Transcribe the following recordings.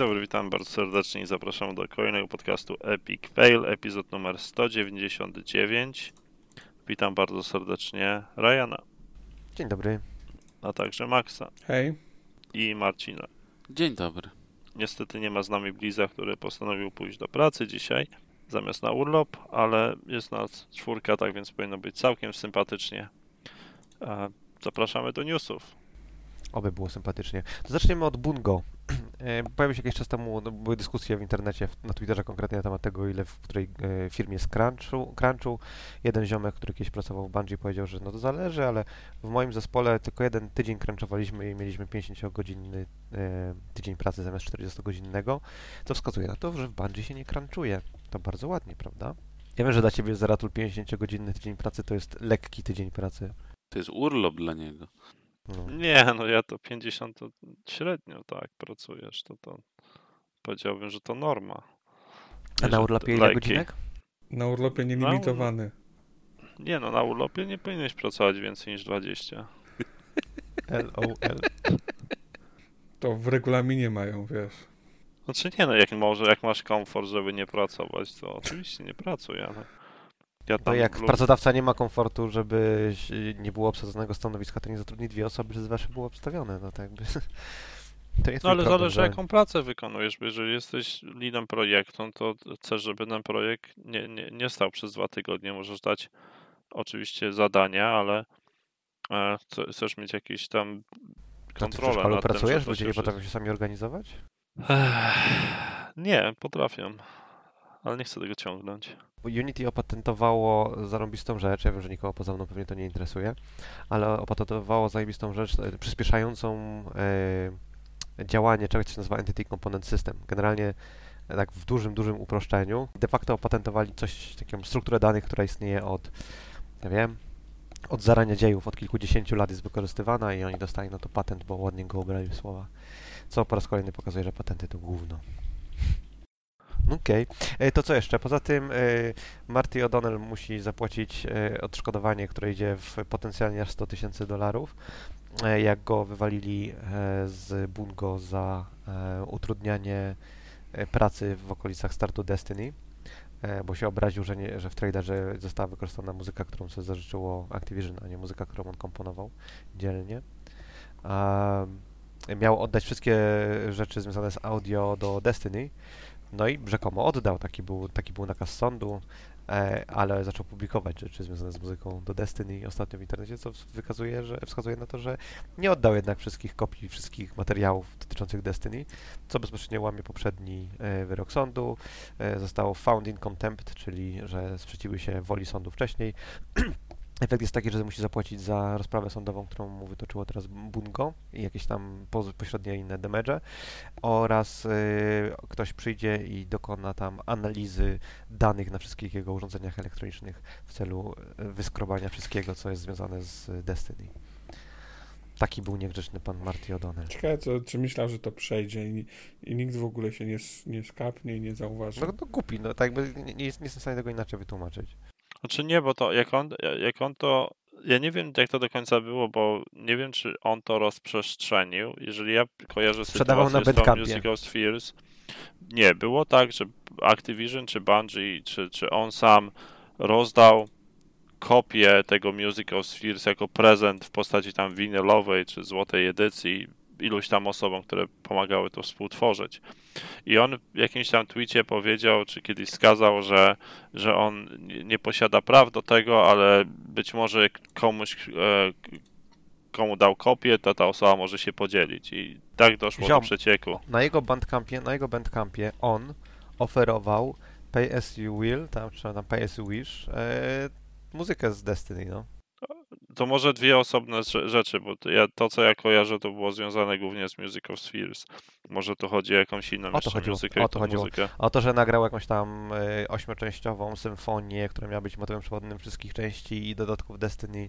Dzień dobry, witam bardzo serdecznie i zapraszam do kolejnego podcastu Epic Fail, epizod numer 199. Witam bardzo serdecznie Ryana, Dzień dobry. a także Maxa Hej. i Marcina. Dzień dobry. Niestety nie ma z nami Bliza, który postanowił pójść do pracy dzisiaj zamiast na urlop, ale jest nas czwórka, tak więc powinno być całkiem sympatycznie. E, Zapraszamy do newsów. Oby było sympatycznie. To zaczniemy od Bungo. E, Pojawił się jakiś czas temu, no, były dyskusje w internecie, na Twitterze konkretnie na temat tego, ile w której e, firmie jest crunchu, crunchu. Jeden ziomek, który kiedyś pracował w Bungie powiedział, że no to zależy, ale w moim zespole tylko jeden tydzień crunchowaliśmy i mieliśmy 50-godzinny e, tydzień pracy zamiast 40-godzinnego, co wskazuje na to, że w Bungie się nie crunchuje. To bardzo ładnie, prawda? Ja wiem, że dla Ciebie Zeratul 50-godzinny tydzień pracy to jest lekki tydzień pracy. To jest urlop dla niego. No. Nie, no ja to 50 to średnio tak pracujesz, to to powiedziałbym, że to norma. A na urlopie ile godzinek? Na urlopie nielimitowany. Nie no, na urlopie nie powinieneś pracować więcej niż 20. LOL. To w regulaminie mają, wiesz. Znaczy nie no, jak, może, jak masz komfort, żeby nie pracować, to oczywiście nie pracuj, ale ja tam jak lub- pracodawca nie ma komfortu, żeby nie było obsadzonego stanowiska, to nie zatrudni dwie osoby, żeby zawsze było obstawione. No tak jakby. To jest No ale problem, zależy że- jaką pracę wykonujesz, bo jeżeli jesteś lidem projektu, to chcesz, żeby ten projekt nie, nie, nie stał przez dwa tygodnie. Możesz dać oczywiście zadania, ale e, chce- chcesz mieć jakieś tam To ty kontrolę nad tym, pracujesz? to Ludzie nie potrafią się sami organizować? Nie, potrafię, ale nie chcę tego ciągnąć. Unity opatentowało zarąbistą rzecz, ja wiem, że nikogo poza mną pewnie to nie interesuje, ale opatentowało zajebistą rzecz e, przyspieszającą e, działanie czegoś, co się nazywa Entity Component System. Generalnie e, tak w dużym, dużym uproszczeniu. De facto opatentowali coś, taką strukturę danych, która istnieje od, ja wiem, od zarania dziejów, od kilkudziesięciu lat jest wykorzystywana i oni dostali na to patent, bo ładnie go ubrali w słowa. Co po raz kolejny pokazuje, że patenty to gówno. Okej. E, To co jeszcze? Poza tym e, Marty O'Donnell musi zapłacić e, odszkodowanie, które idzie w potencjalnie aż 100 tysięcy dolarów, jak go wywalili z Bungo za utrudnianie pracy w okolicach startu Destiny, bo się obraził, że, nie, że w trailerze została wykorzystana muzyka, którą sobie zażyczyło Activision, a nie muzyka, którą on komponował dzielnie. Miał oddać wszystkie rzeczy związane z audio do Destiny, no i rzekomo oddał, taki był, taki był nakaz sądu, e, ale zaczął publikować rzeczy związane z muzyką do Destiny ostatnio w internecie, co wykazuje, że, wskazuje na to, że nie oddał jednak wszystkich kopii, wszystkich materiałów dotyczących Destiny, co bezpośrednio łamie poprzedni e, wyrok sądu. E, zostało found in contempt, czyli że sprzeciwił się woli sądu wcześniej. Efekt jest taki, że musi zapłacić za rozprawę sądową, którą mu wytoczyło teraz Bungo i jakieś tam pośrednie inne damage oraz y, ktoś przyjdzie i dokona tam analizy danych na wszystkich jego urządzeniach elektronicznych w celu y, wyskrobania wszystkiego, co jest związane z Destiny. Taki był niegrzeczny pan Marty O'Donnell. Ciekawe, co, czy myślał, że to przejdzie i, i nikt w ogóle się nie, nie skapnie i nie zauważy. No to głupi, no tak jakby nie, nie jestem w stanie tego inaczej wytłumaczyć. Znaczy nie, bo to jak on, jak on to. Ja nie wiem, jak to do końca było, bo nie wiem, czy on to rozprzestrzenił. Jeżeli ja kojarzę Sprzedawał sytuację na z tą Bandcampie. Musical Spheres, nie, było tak, że Activision, czy Bungie, czy, czy on sam rozdał kopię tego Musical Spheres jako prezent w postaci tam winylowej, czy złotej edycji iluś tam osobom, które pomagały to współtworzyć. I on w jakimś tam tweetie powiedział, czy kiedyś skazał, że, że on nie- nie posiada praw do tego, ale być może komuś, e, komu dał kopię, to ta osoba może się podzielić. I tak doszło Ziom. do przecieku. Na jego bandcampie, na jego bandcampie on oferował Pay As You Will, tam, czy tam Pay As You Wish, e, muzykę z Destiny, no. To może dwie osobne rze- rzeczy, bo to, ja, to co ja kojarzę, to było związane głównie z Music of Spheres. Może tu chodzi o jakąś inną O to chodziło, muzykę, o to chodziło. muzykę. O to, że nagrał jakąś tam e, ośmioczęściową symfonię, która miała być motywem przewodnim wszystkich części i dodatków Destiny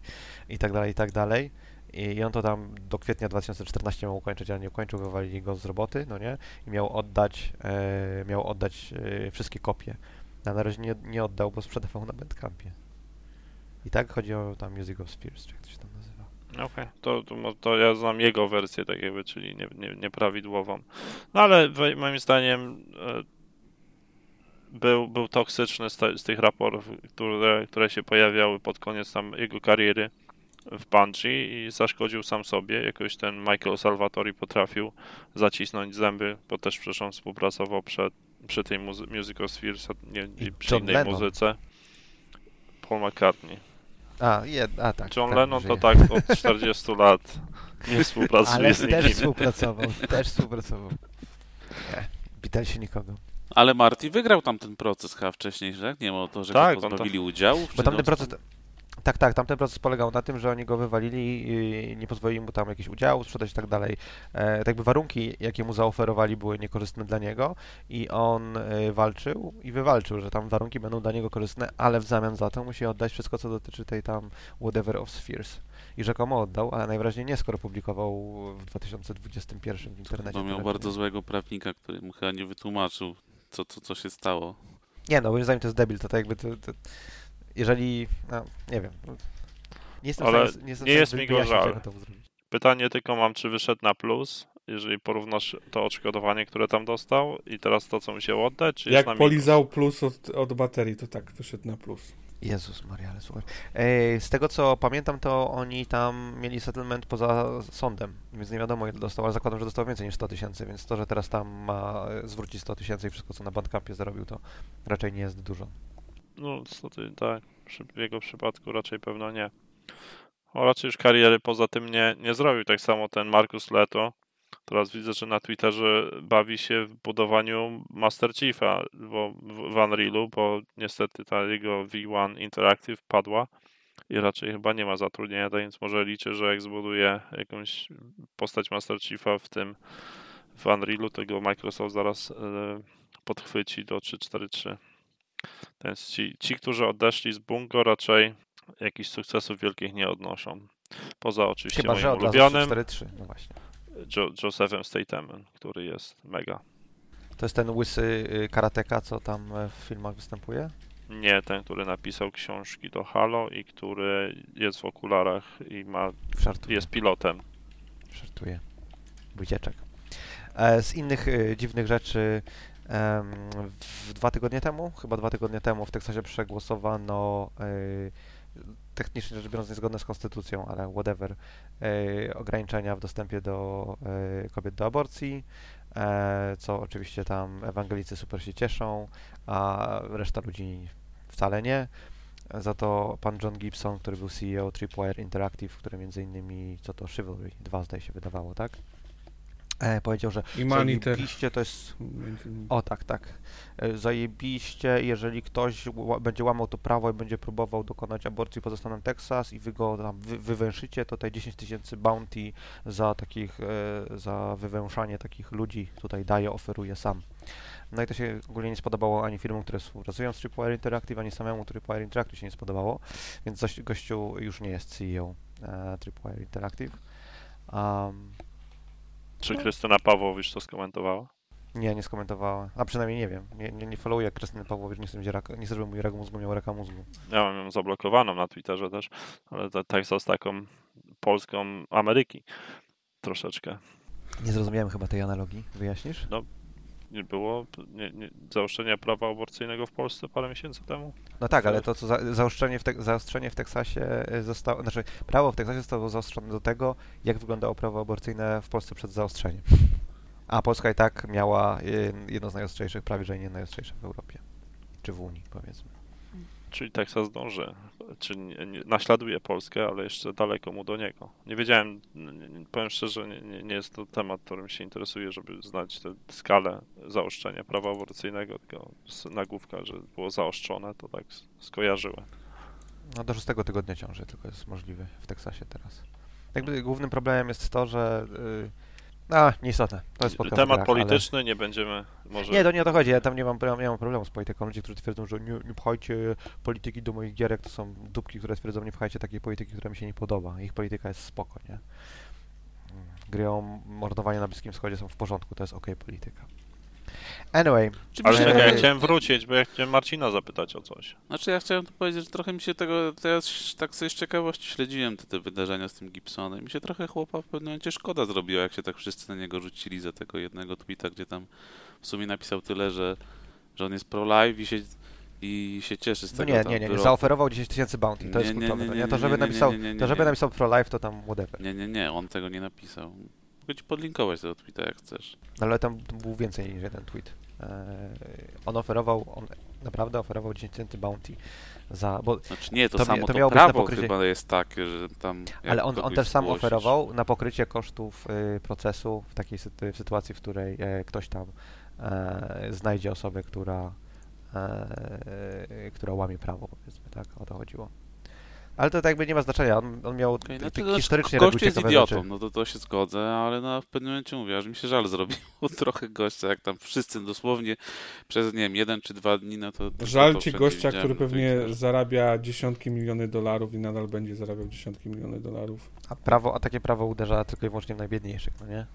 i tak dalej, i tak dalej. I on to tam do kwietnia 2014 miał ukończyć, ale nie ukończył, wywalili go z roboty, no nie? I miał oddać, e, miał oddać e, wszystkie kopie. A na razie nie, nie oddał, bo sprzedawał na Bandcampie. I tak chodzi o tam Music of Spheres, czy jak to się tam nazywa. Okej, to, to, mo- to ja znam jego wersję, tak jakby, czyli nie, nie, nieprawidłową. No ale moim zdaniem e, był, był toksyczny z, te, z tych raportów, które, które się pojawiały pod koniec tam jego kariery w Bungie i zaszkodził sam sobie. Jakoś ten Michael Salvatori potrafił zacisnąć zęby, bo też przecież współpracował przed, przy tej muzy- Music of Spheres, nie, I przy John innej Lennon. muzyce. Paul McCartney. A, je, a tak. John tak, Lennon to żyje. tak od 40 lat nie współpracuje Ale z też nikim. współpracował, też współpracował. Nie, Beatlesi nikogo. Ale Marty wygrał tam ten proces chyba wcześniej, że? Nie o to, że Tak, go to- pozbawili udziału? Bo tamten proces... Tak, tak, tamten proces polegał na tym, że oni go wywalili i nie pozwolili mu tam jakiś udziału sprzedać i tak dalej. E, tak jakby warunki, jakie mu zaoferowali, były niekorzystne dla niego i on e, walczył i wywalczył, że tam warunki będą dla niego korzystne, ale w zamian za to musi oddać wszystko, co dotyczy tej tam Whatever of Spheres. I rzekomo oddał, ale najwyraźniej nie, skoro publikował w 2021 w internecie. Bo miał bardzo złego prawnika, który mu chyba nie wytłumaczył, co, co, co się stało. Nie, no moim zdaniem to jest debil, to tak jakby to, to jeżeli, no, nie wiem, nie jestem Ale w stanie, nie, jestem nie jest mi go żal. Pytanie tylko mam, czy wyszedł na plus, jeżeli porównasz to odszkodowanie, które tam dostał i teraz to, co musiał oddać, czy jest na Jak polizał plus od, od baterii, to tak wyszedł na plus. Jezus Maria, ale słuchaj. Ej, z tego co pamiętam, to oni tam mieli settlement poza sądem, więc nie wiadomo ile dostał, ale zakładam, że dostał więcej niż 100 tysięcy, więc to, że teraz tam ma e, zwrócić 100 tysięcy i wszystko, co na Bandcampie zarobił, to raczej nie jest dużo. No, niestety tak. Przy, w jego przypadku raczej pewno nie. O, raczej już kariery poza tym nie, nie zrobił. Tak samo ten Marcus Leto. Teraz widzę, że na Twitterze bawi się w budowaniu Master Chiefa bo, w, w Unrealu, bo niestety ta jego V1 Interactive padła i raczej chyba nie ma zatrudnienia, tak więc może liczę, że jak zbuduje jakąś postać Master Chiefa w tym w Unrealu, to go Microsoft zaraz e, podchwyci do 343. Więc ci, ci, którzy odeszli z Bungo, raczej jakichś sukcesów wielkich nie odnoszą. Poza oczywiście Chyba, że moim razu ulubionym 4-3, no właśnie. jo Josephem Stathemem, który jest mega. To jest ten łysy y, karateka, co tam e, w filmach występuje? Nie ten, który napisał książki do Halo i który jest w okularach i ma, Żartuję. jest pilotem. Żartuję. Wycieczek. E, z innych e, dziwnych rzeczy w dwa tygodnie temu, chyba dwa tygodnie temu w Teksasie przegłosowano e, technicznie rzecz biorąc niezgodne z konstytucją, ale whatever, e, ograniczenia w dostępie do e, kobiet do aborcji, e, co oczywiście tam ewangelicy super się cieszą, a reszta ludzi wcale nie. Za to pan John Gibson, który był CEO Tripwire Interactive, który między innymi, co to Chivalry 2 zdaje się wydawało, tak? E, powiedział, że I Maniter. zajebiście to jest... O tak, tak. E, Zajebiście, jeżeli ktoś będzie łamał to prawo i będzie próbował dokonać aborcji poza stanem Teksas i wy go tam wy, wywęszycie, to tutaj 10 tysięcy bounty za takich, e, za wywęszanie takich ludzi tutaj daje, oferuje sam. No i to się ogólnie nie spodobało ani firmom, które współpracują z Tripwire Interactive, ani samemu Tripwire Interactive się nie spodobało, więc gościu już nie jest CEO e, Tripwire Interactive. Um, Czy Krystyna Pawłowicz to skomentowała? nie, nie skomentowała. A przynajmniej nie wiem. Nie, nie, nie followuję Krystyny Pawłowicz, nie będzie raka, nie żeby mój rak mózgu miał raka mózgu. Ja mam ją zablokowaną na Twitterze też, ale to Texas taką polską Ameryki troszeczkę. Nie zrozumiałem chyba tej analogii. Wyjaśnisz? Nie było nie, nie, zaostrzenia prawa aborcyjnego w Polsce parę miesięcy temu? No tak, ale to co za, zaostrzenie, w te, zaostrzenie w Teksasie y, zostało, znaczy prawo w Teksasie zostało zaostrzone do tego, jak wyglądało prawo aborcyjne w Polsce przed zaostrzeniem. A Polska i tak miała y, jedno z najostrzejszych, prawie że nie najostrzejsze w Europie. Czy w Unii, powiedzmy. Czyli Teksas dąży, czy nie, naśladuje Polskę, ale jeszcze daleko mu do niego. Nie wiedziałem, powiem szczerze, nie, nie, jest to temat, którym się interesuję, żeby znać tę skalę zaostrzenia prawa aborcyjnego, tylko nagłówka, że było zaostrzone, to tak skojarzyłem. No do szóstego tygodnia ciąży tylko jest możliwy w Teksasie teraz. Jakby głównym problemem jest to, że... Y, a, nieistotne. To jest podcast Temat grach, ale- polityczny, nie będziemy może... Nie, to nie o to chodzi. Ja tam nie mam, nie mam problemu z polityką. Ludzie, którzy twierdzą, że nie, nie pchajcie polityki do moich gierek, to są dupki, które twierdzą, nie pchajcie takiej polityki, która mi się nie podoba. Ich polityka jest spoko, nie? Gry o mordowanie na Bliskim Wschodzie są w porządku, to jest okej polityka. Anyway, Ale czekaj, ja chciałem wrócić, bo ja chciałem Marcina zapytać o coś. Znaczy ja chciałem tu powiedzieć, że trochę mi się tego, to ja tak sobie z ciekawości śledziłem te, te wydarzenia z tym Gibsonem. Mi się trochę chłopa w pewnym momencie szkoda zrobiła, jak się tak wszyscy na niego rzucili za tego jednego tweeta, gdzie tam w sumie napisał tyle, że, że on jest pro-live i się, i się cieszy z no tego nie, tam nie, nie, nie, wyroku. zaoferował 10 tysięcy bounty, to Nie, jest nie, kluczowe, nie, to nie, nie? To nie, żeby nie, nie, napisał, nie, nie, nie, to żeby nie. napisał pro life, to tam whatever. Nie, nie, nie, on tego nie napisał. Mogę ci podlinkować tego tweeta, jak chcesz. Ale tam był więcej niż jeden tweet. Eee, on oferował, on naprawdę oferował 10 tysięcy bounty za, bo, Znaczy nie, to, To samo to to, prawo pokrycie- chyba jest takie, że tam... ale on, on też sam zgłosisz- oferował na pokrycie kosztów y, procesu w takiej sytu- w sytuacji, w której e, ktoś tam e, znajdzie osobę, która, e, która łamie prawo, powiedzmy, tak, o to chodziło. Ale to tak jakby nie ma znaczenia, on, on miał Okej, ty- no ty- to historycznie robił jest idiotą, rzeczy. no to, to się zgodzę, ale no, w pewnym momencie mówię, aż mi się żal zrobiło trochę gościa, jak tam wszyscy dosłownie przez, nie wiem, jeden czy dwa dni, no to... to Żal to ci gościa, który pewnie zarabia dziesiątki miliony dolarów i nadal będzie zarabiał dziesiątki miliony dolarów. A, prawo, a takie prawo uderza tylko i wyłącznie w najbiedniejszych, no nie?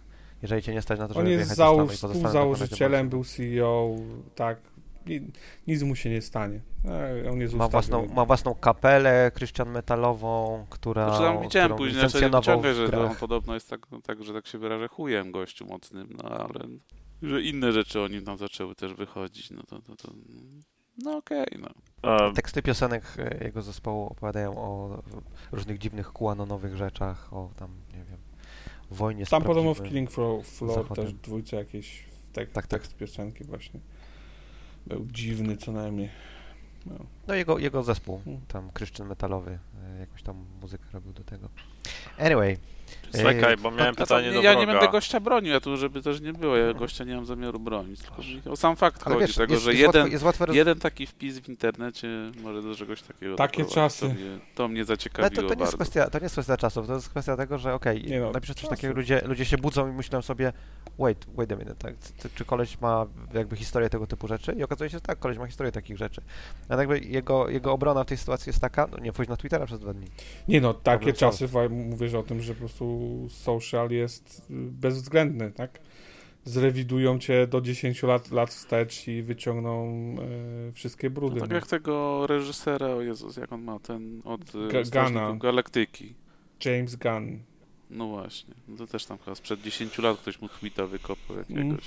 Jeżeli cię nie stać na to, żeby On jest wyjechać zał, ze Stanów i pozostać na współzałożycielem, pewnym był CEO, tak. Nic mu się nie stanie. E, On jest Ma własną, ma własną kapelę krystian metalową, która. Znaczy tam widziałem którą później, znaczy ciągle, że on podobno jest tak, no, tak, że tak się wyrażę, chujem gościu mocnym, no ale że inne rzeczy o nim tam zaczęły też wychodzić, no to, to, to no okej, no. E, Teksty piosenek e, jego zespołu opowiadają o różnych dziwnych QAnonowych rzeczach, o tam, nie wiem, wojnie Tam podobno w Killing Floor, też dwójce jakieś Tak, tak. tekst piosenki właśnie. Był dziwny co najmniej. No. No jego, jego zespół, Hmm. tam Christian metalowy, e, jakąś tam muzykę robił do tego. Anyway, Czekaj, bo miałem pytanie nie, do ja wroga. nie będę gościa bronił, ja tu żeby też nie było, ja gościa nie mam zamiaru bronić, tylko o sam fakt ale chodzi wiesz, tego, jest, że jest, jeden, łatwo roz... jeden taki wpis w internecie może do czegoś takiego Takie czasy. To mnie, to mnie Ale zaciekawiło to, to, nie jest kwestia, to nie jest kwestia czasów, to jest kwestia tego, że okej, Nie no, napiszesz coś takiego, ludzie, ludzie się budzą i myślą sobie, wait, wait a minute, tak, c- czy koleś ma jakby historię tego typu rzeczy? I okazuje się, że tak, koleś ma historię takich rzeczy. A jakby jego, jego obrona w tej sytuacji jest taka, no nie wchodź na Twittera przez dwa dni. Nie no, takie Problem czasy, wa- mówisz o tym, że po prostu social jest y, bezwzględny, tak? Zrewidują cię do 10 lat, lat wstecz i wyciągną e, wszystkie brudy. No tak no. jak tego reżysera, o Jezus, jak on ma ten od Strażników Gana. Galaktyki. James Gunn. No właśnie, no to też tam chyba sprzed 10 lat ktoś mu tweeta wykopał jakiegoś.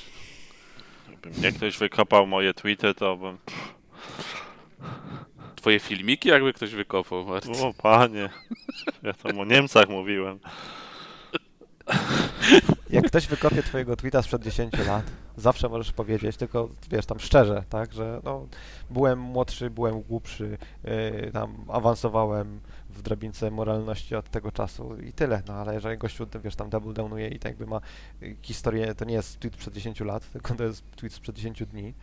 Mm. Mnie ktoś wykopał moje tweety, to bym... Twoje filmiki jakby ktoś wykopał, Marcin. O panie, ja tam o Niemcach mówiłem. Jak ktoś wykopie twojego tweeta sprzed 10 lat, zawsze możesz powiedzieć, tylko wiesz, tam szczerze, tak, że no, byłem młodszy, byłem głupszy, yy, tam awansowałem w drabince moralności od tego czasu i tyle, no ale jeżeli gościu, wiesz, tam double downuje i tak jakby ma y, historię, to nie jest tweet sprzed 10 lat, tylko to jest tweet sprzed 10 dni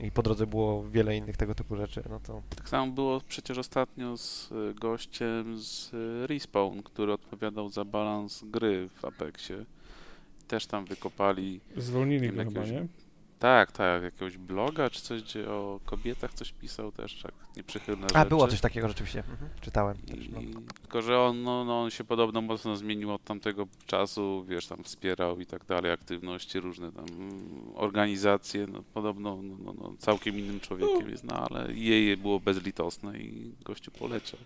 i po drodze było wiele innych tego typu rzeczy, no to Tak samo było przecież ostatnio z y, gościem z y, Respawn, który odpowiadał za balans gry w Apexie. Też tam wykopali, Zwolnili Wiem, go chyba, jakiegoś- nie? Tak, tak, jakiegoś bloga czy coś, gdzie o kobietach coś pisał też, tak, nieprzychylne A, rzeczy. było coś takiego rzeczywiście, mhm. czytałem też, no. Tylko, że on, no, no, on się podobno mocno zmienił od tamtego czasu, wiesz, tam wspierał i tak dalej, aktywności, różne tam mm, organizacje, no, podobno no, no, no, całkiem innym człowiekiem jest, no, ale jej było bezlitosne i gościu poleciał.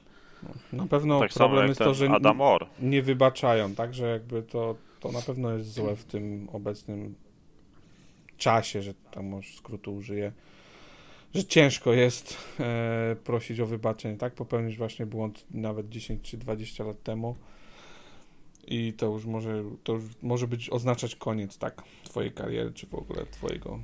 Na pewno tak problem jest to, że Adam Orr. n- nie wybaczają, tak? Że jakby to, to na pewno jest złe w tym obecnym czasie, że tam może skrótu użyję, że ciężko jest e, prosić o wybaczenie, tak? Popełnić właśnie błąd nawet 10 czy 20 lat temu i to już może, to już może być oznaczać koniec, tak? Twojej kariery, czy w ogóle twojego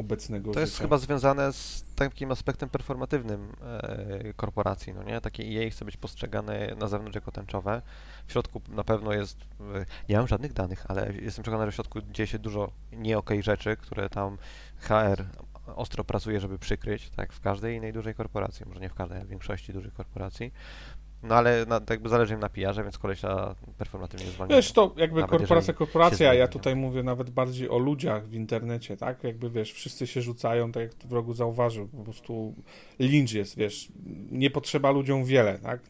obecnego To jest życia. chyba związane z takim aspektem performatywnym e, korporacji, no nie? Takie EA chce być postrzegane na zewnątrz jako tęczowe. W środku na pewno jest, nie mam żadnych danych, ale jestem przekonany, że w środku dzieje się dużo nie okej rzeczy, które tam HR ostro pracuje, żeby przykryć, tak? W każdej innej dużej korporacji, może nie w każdej, ale w większości dużych korporacji. No ale na, tak jakby zależy im na PR-ze, więc kolesia performatywnie zwalniają. Wiesz, to jakby Nawet korporacja, korporacja, ja tutaj mówię nawet bardziej o ludziach w internecie, tak? Jakby wiesz, wszyscy się rzucają, tak jak w rogu zauważył, po prostu lincz jest, wiesz, nie potrzeba ludziom wiele, tak?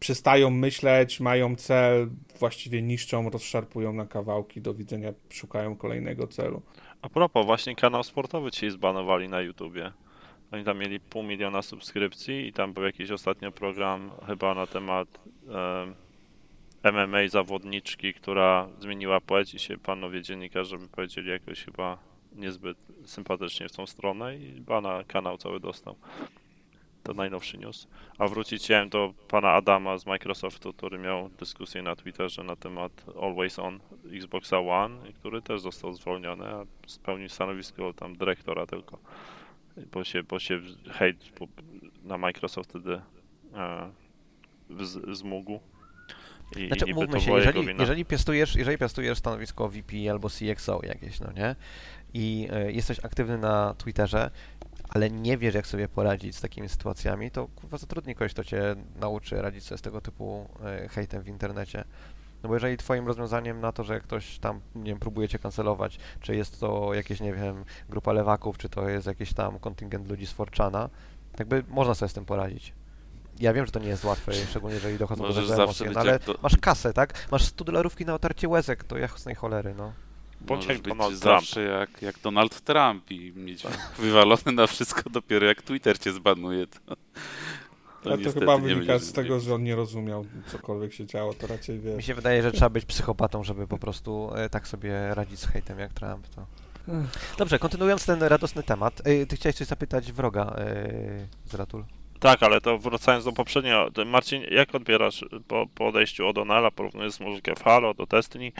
Przestają myśleć, mają cel, właściwie niszczą, rozszarpują na kawałki, do widzenia, szukają kolejnego celu. A propos, właśnie kanał sportowy ci zbanowali na YouTubie. Oni tam mieli pół miliona subskrypcji i tam był jakiś ostatnio program chyba na temat em, MMA zawodniczki, która zmieniła płeć i się panowie dziennikarze by powiedzieli jakoś chyba niezbyt sympatycznie w tą stronę i bana kanał cały dostał. To najnowszy news. A wrócić chciałem do pana Adama z Microsoftu, który miał dyskusję na Twitterze na temat Always On Xboxa One, który też został zwolniony, a spełnił stanowisko tam dyrektora tylko. Bo się, bo się hejt na Microsoft wtedy e, z, zmógł. I, Znaczy, i mówmy to się, jeżeli, jeżeli, piastujesz, jeżeli piastujesz stanowisko VP albo CXO jakieś, no nie, i e, jesteś aktywny na Twitterze, ale nie wiesz, jak sobie poradzić z takimi sytuacjami, to kurwa zatrudnij kogoś, kto cię nauczy radzić sobie z tego typu e, hejtem w internecie. No bo jeżeli twoim rozwiązaniem na to, że ktoś tam, nie wiem, próbuje cię kancelować, czy jest to jakieś, nie wiem, grupa lewaków, czy to jest jakiś tam kontyngent ludzi z Forczana, jakby można sobie z tym poradzić. Ja wiem, że to nie jest łatwe, szczególnie jeżeli dochodzą do tego emocje, no ale do- masz kasę, tak? Masz 100 dolarówki na otarcie łezek, to jasnej cholery, no. Bądź jak być Donald zawsze jak, jak Donald Trump i mieć wywalone na wszystko dopiero jak Twitter cię zbanuje. To, to Ale to chyba wynika z tego, że on nie rozumiał, cokolwiek się działo, to raczej Mi wiesz. się wydaje, że trzeba być psychopatą, żeby po prostu e, tak sobie radzić z hejtem jak Trump, to... Dobrze, kontynuując ten radosny temat, e, ty chciałeś coś zapytać wroga e, z Ratul? Tak, ale to wracając do poprzedniego. Marcin, jak odbierasz po, po odejściu od Onela, porównując muzykę w Halo do Destiny?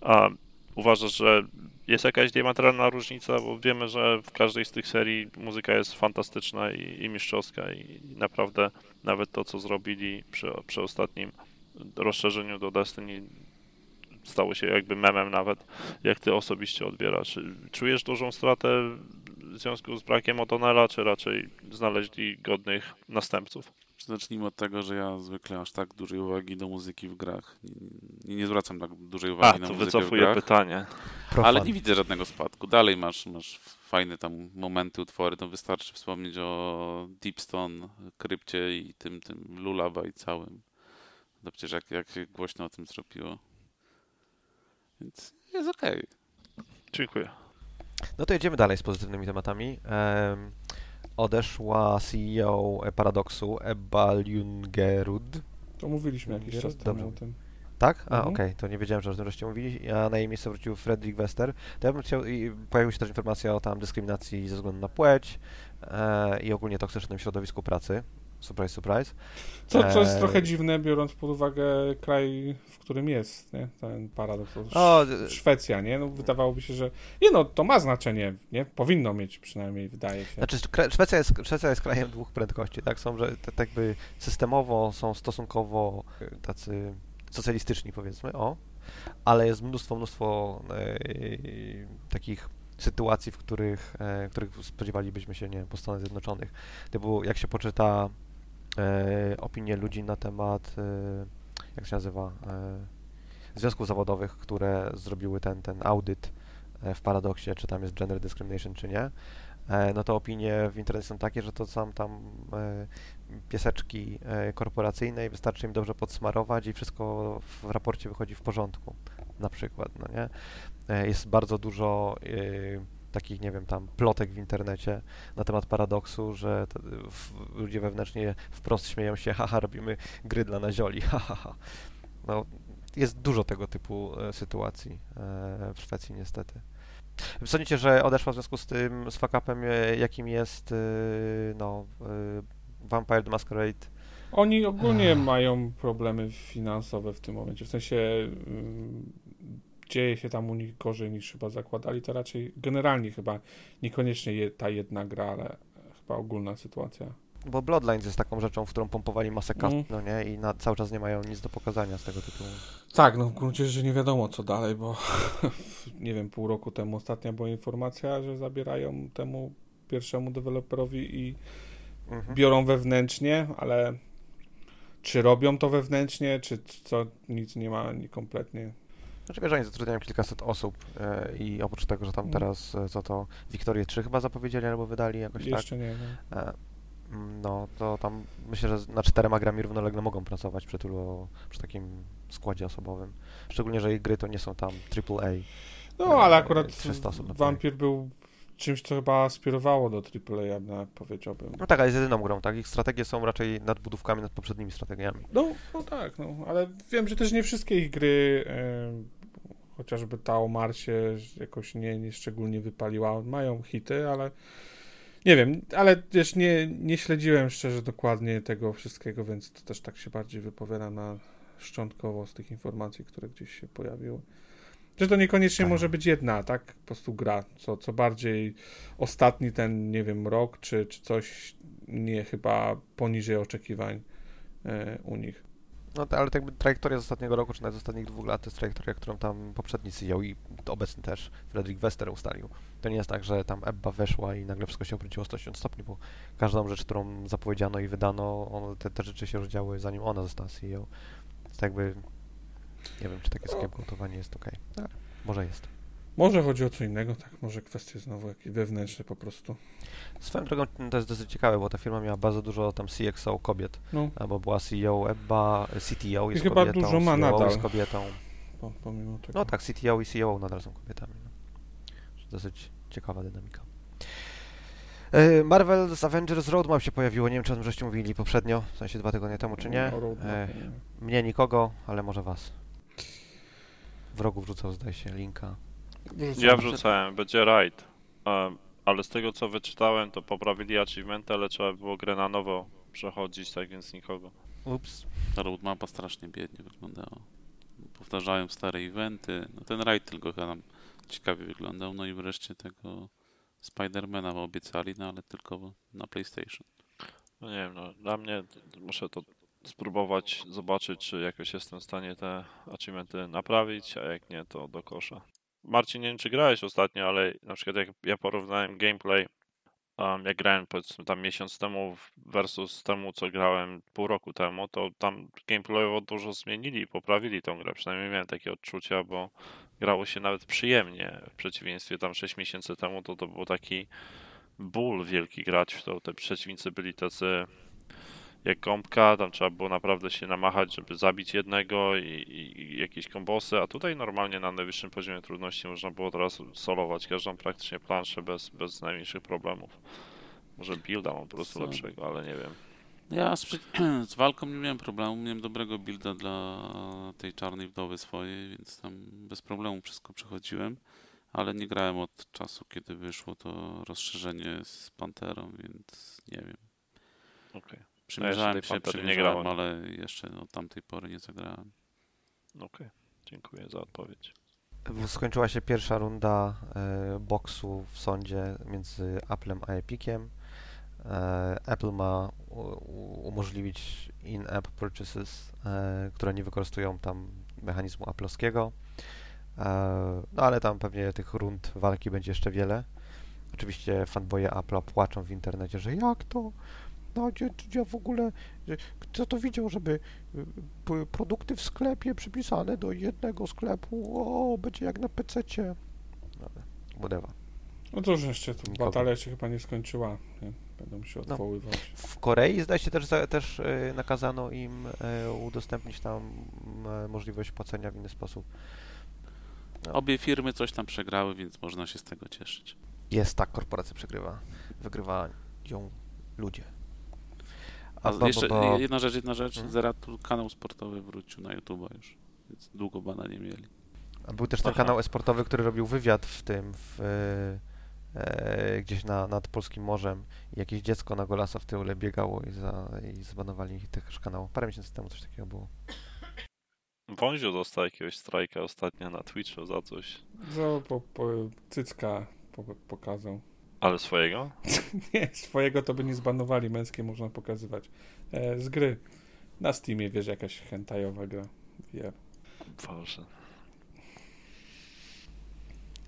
A, uważasz, że jest jakaś diametralna różnica? Bo wiemy, że w każdej z tych serii muzyka jest fantastyczna i, i mistrzowska i naprawdę nawet to, co zrobili przy, przy ostatnim rozszerzeniu do Destiny stało się jakby memem nawet. Jak ty osobiście odbierasz? Czujesz dużą stratę w związku z brakiem O'Donnella, czy raczej znaleźli godnych następców? Zacznijmy od tego, że ja zwykle aż tak dużej uwagi do muzyki w grach. Nie, nie zwracam tak dużej A, uwagi na to muzykę w wycofuję grach. pytanie. Profan. Ale nie widzę żadnego spadku. Dalej masz, masz fajne tam momenty, utwory. To wystarczy wspomnieć o Deepstone, Krypcie i tym, tym Lullaby całym. To przecież jak, jak się głośno o tym zrobiło. Więc jest okej. Dziękuję. No to jedziemy dalej z pozytywnymi tematami. Em, odeszła CEO Paradoksu, Ebba Ljungerud. To mówiliśmy jakiś czas Dobrze. temu o tym. Tak? A, Mhm. okej, to nie wiedziałem, że o tym wreszcie mówili. A na jej miejsce wrócił Fredrik Wester. To ja bym chciał, i pojawiła się też informacja o tam dyskryminacji ze względu na płeć e, i ogólnie toksycznym środowisku pracy. Surprise, surprise. Co, co jest Eee. trochę dziwne, biorąc pod uwagę kraj, w którym jest, nie? Ten paradoks. O, Sz- Szwecja, nie? No wydawałoby się, że... Nie no, to ma znaczenie, nie? Powinno mieć przynajmniej, wydaje się. Znaczy, Szwecja jest, Szwecja jest krajem dwóch prędkości, tak? Są, że tak jakby systemowo są stosunkowo y, tacy socjalistyczni, powiedzmy, o, ale jest mnóstwo, mnóstwo e, takich sytuacji, w których, e, których spodziewalibyśmy się, nie wiem, po Stanach Zjednoczonych. Typu, jak się poczyta e, opinie ludzi na temat, e, jak się nazywa, e, związków zawodowych, które zrobiły ten, ten audyt e, w paradoksie, czy tam jest gender discrimination, czy nie, e, no to opinie w internecie są takie, że to są tam e, pieseczki e, korporacyjne i wystarczy im dobrze podsmarować i wszystko w raporcie wychodzi w porządku, na przykład, no nie? E, Jest bardzo dużo e, takich, nie wiem, tam plotek w internecie na temat paradoksu, że w, ludzie wewnętrznie wprost śmieją się, haha, robimy gry dla nazioli, ha, ha, ha. No, jest dużo tego typu e, sytuacji e, w Szwecji niestety. Sądzicie, że odeszła w związku z tym, z fakapem, jakim jest e, no, e, Vampire the Masquerade? Oni ogólnie Ach. mają problemy finansowe w tym momencie. W sensie ym, dzieje się tam u nich gorzej niż chyba zakładali. To raczej generalnie chyba niekoniecznie je, ta jedna gra, ale chyba ogólna sytuacja. Bo Bloodlines jest taką rzeczą, w którą pompowali masę kasy, Mm. no nie? I na, cały czas nie mają nic do pokazania z tego tytułu. Tak, no w gruncie rzeczy nie wiadomo co dalej, bo nie wiem, pół roku temu ostatnia była informacja, że zabierają temu pierwszemu deweloperowi i Mhm. biorą wewnętrznie, ale czy robią to wewnętrznie, czy co, nic nie ma nie kompletnie. Znaczy wiesz, oni zatrudniają kilkaset osób e, i oprócz tego, że tam Mhm. teraz, e, co to, Wiktorię 3 chyba zapowiedzieli albo wydali jakoś tak. Jeszcze nie wiem. E, mm, no, to tam myślę, że na czterema grami równolegle mogą pracować przy tylu, przy takim składzie osobowym. Szczególnie, że ich gry to nie są tam AAA. No, ale akurat 300 osób na Vampir był czymś, co chyba aspirowało do AAA, no, powiedziałbym. No tak, ale jest jedyną grą, tak? Ich strategie są raczej nadbudówkami nad poprzednimi strategiami. No, no tak, no, ale wiem, że też nie wszystkie ich gry, e, chociażby ta o Marsie jakoś nie, nie szczególnie wypaliła. Mają hity, ale nie wiem, ale też nie, nie śledziłem szczerze dokładnie tego wszystkiego, więc to też tak się bardziej wypowiada na szczątkowo z tych informacji, które gdzieś się pojawiły. Że to niekoniecznie Tak. może być jedna, tak? Po prostu gra. Co, co bardziej ostatni ten, nie wiem, rok, czy, czy coś nie chyba poniżej oczekiwań e, u nich. No to, ale tak trajektoria z ostatniego roku, czy nawet z ostatnich dwóch lat, to jest trajektoria, którą tam poprzedni CEO i obecny też Frederick Wester ustalił. To nie jest tak, że tam Ebba weszła i nagle wszystko się obróciło o 180 stopni, bo każdą rzecz, którą zapowiedziano i wydano, on, te, te rzeczy się już działy zanim ona została CEO. Tak jakby nie wiem, czy takie scapegoatowanie jest ok. Ale może jest. Może chodzi o co innego, tak? Może kwestie znowu jakieś wewnętrzne po prostu. Swoją drogą to jest dosyć ciekawe, bo ta firma miała bardzo dużo tam CXO kobiet, No, albo była CEO Ebba, CTO jest chyba kobietą, dużo ma COO nadal. jest kobietą. po, pomimo tego. No tak, CTO i CEO nadal są kobietami. No. Dosyć ciekawa dynamika. E, Marvel's Avengers Roadmap się pojawiło, nie wiem czy o tym żeście mówili poprzednio, w sensie dwa tygodnie temu czy nie. E, nie. mnie nikogo, ale może was. Wrogu wrzucał zdaje się linka. Ja wrzucałem, będzie raid. Um, ale z tego co wyczytałem, to poprawili achievementy, ale trzeba było grę na nowo przechodzić, tak więc nikogo. Ups. Ta roadmapa strasznie biednie wyglądała. Powtarzają stare eventy. No ten raid tylko tam ciekawie wyglądał. No i wreszcie tego Spidermana obiecali, no ale tylko na PlayStation. No nie wiem, no dla mnie muszę to spróbować zobaczyć, czy jakoś jestem w stanie te achievementy naprawić, a jak nie, to do kosza. Marcin, nie wiem czy grałeś ostatnio, ale na przykład jak ja porównałem gameplay, um, jak grałem powiedzmy tam miesiąc temu versus temu, co grałem pół roku temu, to tam gameplayowo dużo zmienili i poprawili tą grę. Przynajmniej miałem takie odczucia, bo grało się nawet przyjemnie. W przeciwieństwie tam 6 miesięcy temu, to to był taki ból wielki grać w to. Te przeciwnicy byli tacy jak gąbka, tam trzeba było naprawdę się namachać, żeby zabić jednego i, i, i jakieś kombosy, a tutaj normalnie na najwyższym poziomie trudności można było teraz solować każdą praktycznie planszę bez, bez najmniejszych problemów. Może builda mam po prostu Co? lepszego, ale nie wiem. Ja z, z walką nie miałem problemu. Miałem dobrego builda dla tej czarnej wdowy swojej, więc tam bez problemu wszystko przechodziłem. Ale nie grałem od czasu, kiedy wyszło to rozszerzenie z Panterą, więc nie wiem. Okej, Przymierzałem się, Pantery nie grałem. ale jeszcze od tamtej pory nie zagrałem. okej. Dziękuję za odpowiedź. Skończyła się pierwsza runda e, boksu w sądzie między Applem a Epiciem. E, Apple ma u, umożliwić in-app purchases, e, które nie wykorzystują tam mechanizmu applowskiego. E, no ale tam pewnie tych rund walki będzie jeszcze wiele. Oczywiście fanboye Apple'a płaczą w internecie, że jak to? No, gdzie, gdzie w ogóle, kto to widział, żeby y, produkty w sklepie przypisane do jednego sklepu, o, będzie jak na PC-cie. No, whatever. No cóż, jeszcze tu batalia się chyba nie skończyła. Nie? Będą się No. odwoływać. W Korei zdaje się też, też y, nakazano im y, udostępnić tam możliwość płacenia w inny sposób. No. Obie firmy coś tam przegrały, więc można się z tego cieszyć. Jest tak, korporacja przegrywa. Wygrywa ją ludzie. A bo- jeszcze bo- bo- jedna rzecz, jedna rzecz. Mhm. Zeratul kanał sportowy wrócił na YouTube'a już, więc długo bana nie mieli. A Był też ten Aha. kanał esportowy, który robił wywiad w tym, w, e, gdzieś na, nad Polskim Morzem i jakieś dziecko na golasa w tyle biegało i, za, i zbanowali też kanał. Parę miesięcy temu coś takiego było. Wąziu dostał jakiegoś strajka ostatnio na Twitchu za coś. Za, po, po, cycka po, pokazał. Ale swojego? Nie, swojego to by nie zbanowali, męskie można pokazywać. E, z gry. Na Steamie, wiesz, jakaś hentajowa gra. VR. Boże.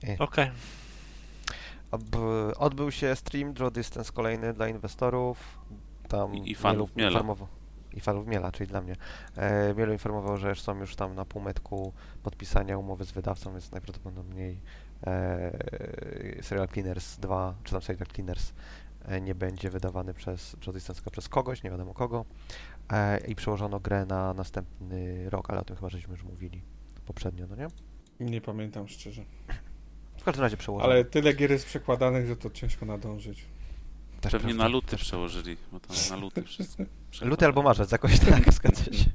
E. Okej. Ob- Odbył się stream Draw Distance kolejny dla inwestorów. Tam I- i fanów Mielu Miela. I fanów Miela, czyli dla mnie. E, Mielu informował, że są już tam na półmetku podpisania umowy z wydawcą, więc najprawdopodobniej e, Serial Cleaners 2, czy tam Serial Cleaners e, nie będzie wydawany przez Distance, tylko przez kogoś, nie wiadomo kogo. E, I przełożono grę na następny rok, ale o tym chyba żeśmy już mówili poprzednio, no nie? Nie pamiętam szczerze. każdym razie przełożone. Ale tyle gier jest przekładanych, że to ciężko nadążyć. Też Pewnie prawda, na luty też przełożyli, bo tam na luty wszystko. Luty albo marzec, jakoś tak, zgadza się.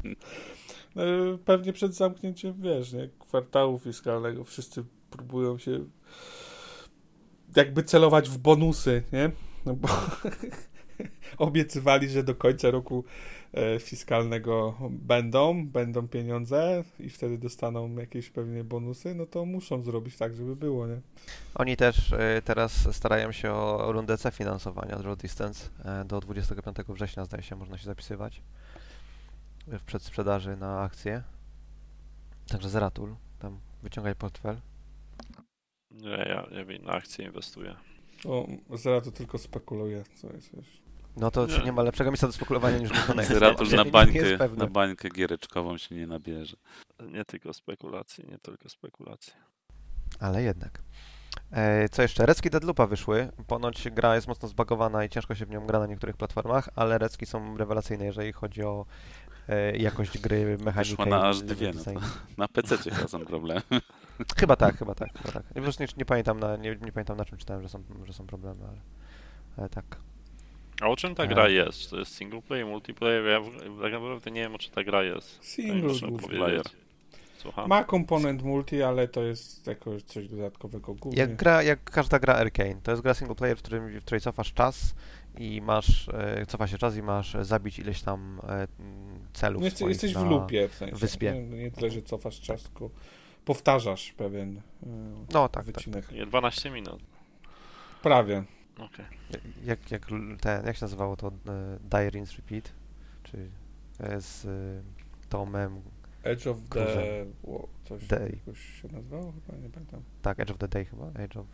No, Pewnie przed zamknięciem, wiesz, nie, kwartału fiskalnego wszyscy próbują się jakby celować w bonusy, nie? No bo obiecywali, że do końca roku e, fiskalnego będą, będą pieniądze i wtedy dostaną jakieś pewnie bonusy, no to muszą zrobić tak, żeby było, nie? Oni też y, teraz starają się o rundę C finansowania Draw Distance. E, Do 25 września zdaje się można się zapisywać w przedsprzedaży na akcje. Także Zeratul, tam wyciągaj portfel. Nie, ja, ja w inne akcje inwestuję. O, Zera to tylko spekuluje, co jest. No to Nie. nie ma lepszego miejsca do spekulowania niż Nie- na nie- nie bańkę, jest pewne. na bańkę giereczkową się nie nabierze. Nie tylko spekulacje, nie tylko spekulacje. Ale jednak. E, co jeszcze? Recki Deadloopa wyszły. Ponoć gra jest mocno zbagowana i ciężko się w nią gra na niektórych platformach, ale Recki są rewelacyjne, jeżeli chodzi o jakość gry, mechanikę Wyszła na i aż dwie, no design. Na PC chyba są problemy. Chyba tak, chyba tak, chyba tak. Po prostu nie, nie, pamiętam na, nie, nie pamiętam na czym czytałem, że są, że są problemy, ale, ale tak. A o czym ta A. gra jest? Czy to jest single player, multiplayer? Ja w- tak naprawdę nie wiem, o czym ta gra jest. Single powiedzieć. Słucham? Ma komponent multi, ale to jest jakoś coś dodatkowego głównie. Jak, gra, jak każda gra Arcane, to jest gra single player, w, którym, w której cofasz czas i masz, e, cofa się czas i masz zabić ileś tam e, celów No jesteś, w lupie w sensie. wyspie. Nie, nie tyle, że cofasz czas, tylko powtarzasz pewien y, No tak, tak. wycinek. Nie, 12 minut. Prawie. Okej. Jak, jak, ten, jak się nazywało to? E, Die Rinse Repeat? Czy e, z e, Tomem, Edge of the... Cruiser. Wo, coś Day. jakoś się nazywało? Chyba nie pamiętam. tak, Edge of the Day chyba? Edge of,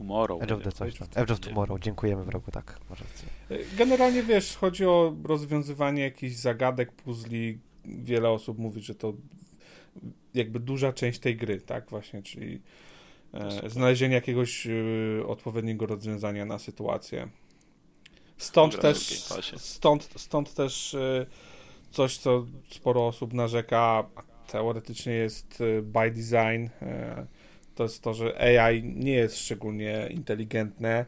Tomorrow. Edge of the coś Edge tam. of Edge of nie. Tomorrow, dziękujemy wrogu, tak. Y, Generalnie wiesz, chodzi o rozwiązywanie jakichś zagadek, puzli. Wiele osób mówi, że to jakby duża część tej gry, tak? Właśnie, czyli e, znalezienie jakiegoś y, odpowiedniego rozwiązania na sytuację. Stąd też, stąd, stąd też y, coś, co sporo osób narzeka, teoretycznie jest y, by design, e, to jest to, że AI nie jest szczególnie inteligentne,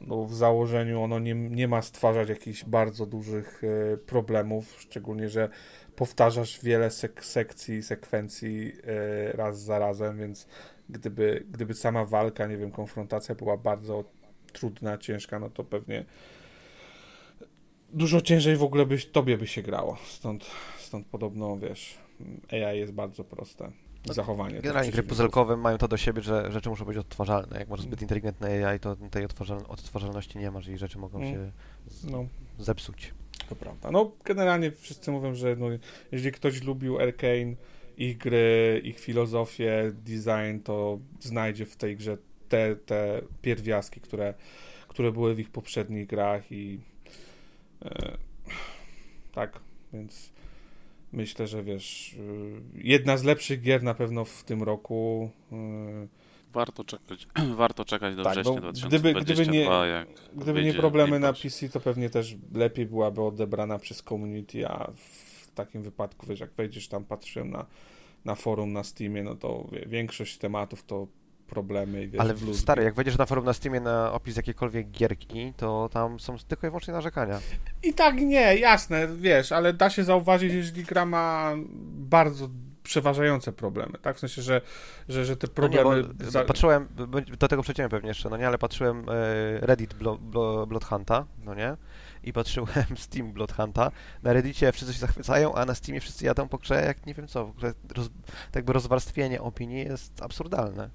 no w założeniu ono nie, nie ma stwarzać jakichś bardzo dużych e, problemów, szczególnie, że powtarzasz wiele sek sekcji, sekwencji e, raz za razem, więc gdyby, gdyby sama walka, nie wiem, konfrontacja była bardzo trudna, ciężka, no to pewnie dużo ciężej w ogóle byś, tobie by się grało. Stąd, stąd podobno, wiesz, AI jest bardzo proste. I No, zachowanie. Generalnie też gry puzelkowe mają to do siebie, że rzeczy muszą być odtwarzalne. Jak masz zbyt inteligentne AI, to tej odtwarzal- odtwarzalności nie masz i rzeczy mogą Mm. się No. zepsuć. To prawda. No, generalnie wszyscy mówią, że no, jeżeli ktoś lubił Arkane, ich gry, ich filozofię, design, to znajdzie w tej grze te, te pierwiastki, które, które były w ich poprzednich grach i e, tak, więc myślę, że wiesz, y, jedna z lepszych gier na pewno w tym roku. y, Warto czekać, warto czekać do Tak, września bo 2022, gdyby- gdyby nie- jak Gdyby nie problemy na. PC, to pewnie też lepiej byłaby odebrana przez community, a w takim wypadku, wiesz, jak wejdziesz tam, patrzyłem na, na forum na Steamie, no to wie, większość tematów to problemy i wiesz, Ale wludki. stary, jak wejdziesz na forum na Steamie na opis jakiejkolwiek gierki, to tam są tylko i wyłącznie narzekania. I tak nie, jasne, wiesz, ale da się zauważyć, jeżeli gra ma bardzo przeważające problemy, tak? W sensie, że, że, że te No nie, problemy... za- patrzyłem, do tego przejdziemy pewnie jeszcze, no nie, ale patrzyłem e, Reddit Blo, no nie, i patrzyłem Steam Bloodhunta. Na Reddicie wszyscy się zachwycają, a na Steamie wszyscy jadą po grze jak nie wiem co, w ogóle roz, tak jakby rozwarstwienie opinii jest absurdalne.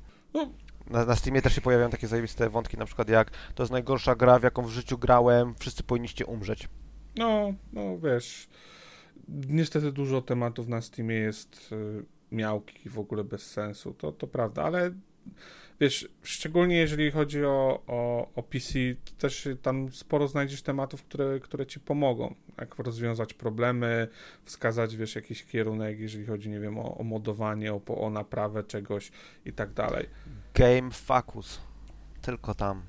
Na, na Steamie też się pojawiają takie zajebiste wątki, na przykład jak to jest najgorsza gra, w jaką w życiu grałem, wszyscy powinniście umrzeć. No, no wiesz, niestety dużo tematów na Steamie jest y, miałki i w ogóle bez sensu, to, to prawda, ale wiesz, szczególnie jeżeli chodzi o, o, o PC, to też tam sporo znajdziesz tematów, które, które ci pomogą, jak rozwiązać problemy, wskazać, wiesz, jakiś kierunek, jeżeli chodzi, nie wiem, o, o modowanie, o, o naprawę czegoś i tak dalej. Game Focus. Tylko tam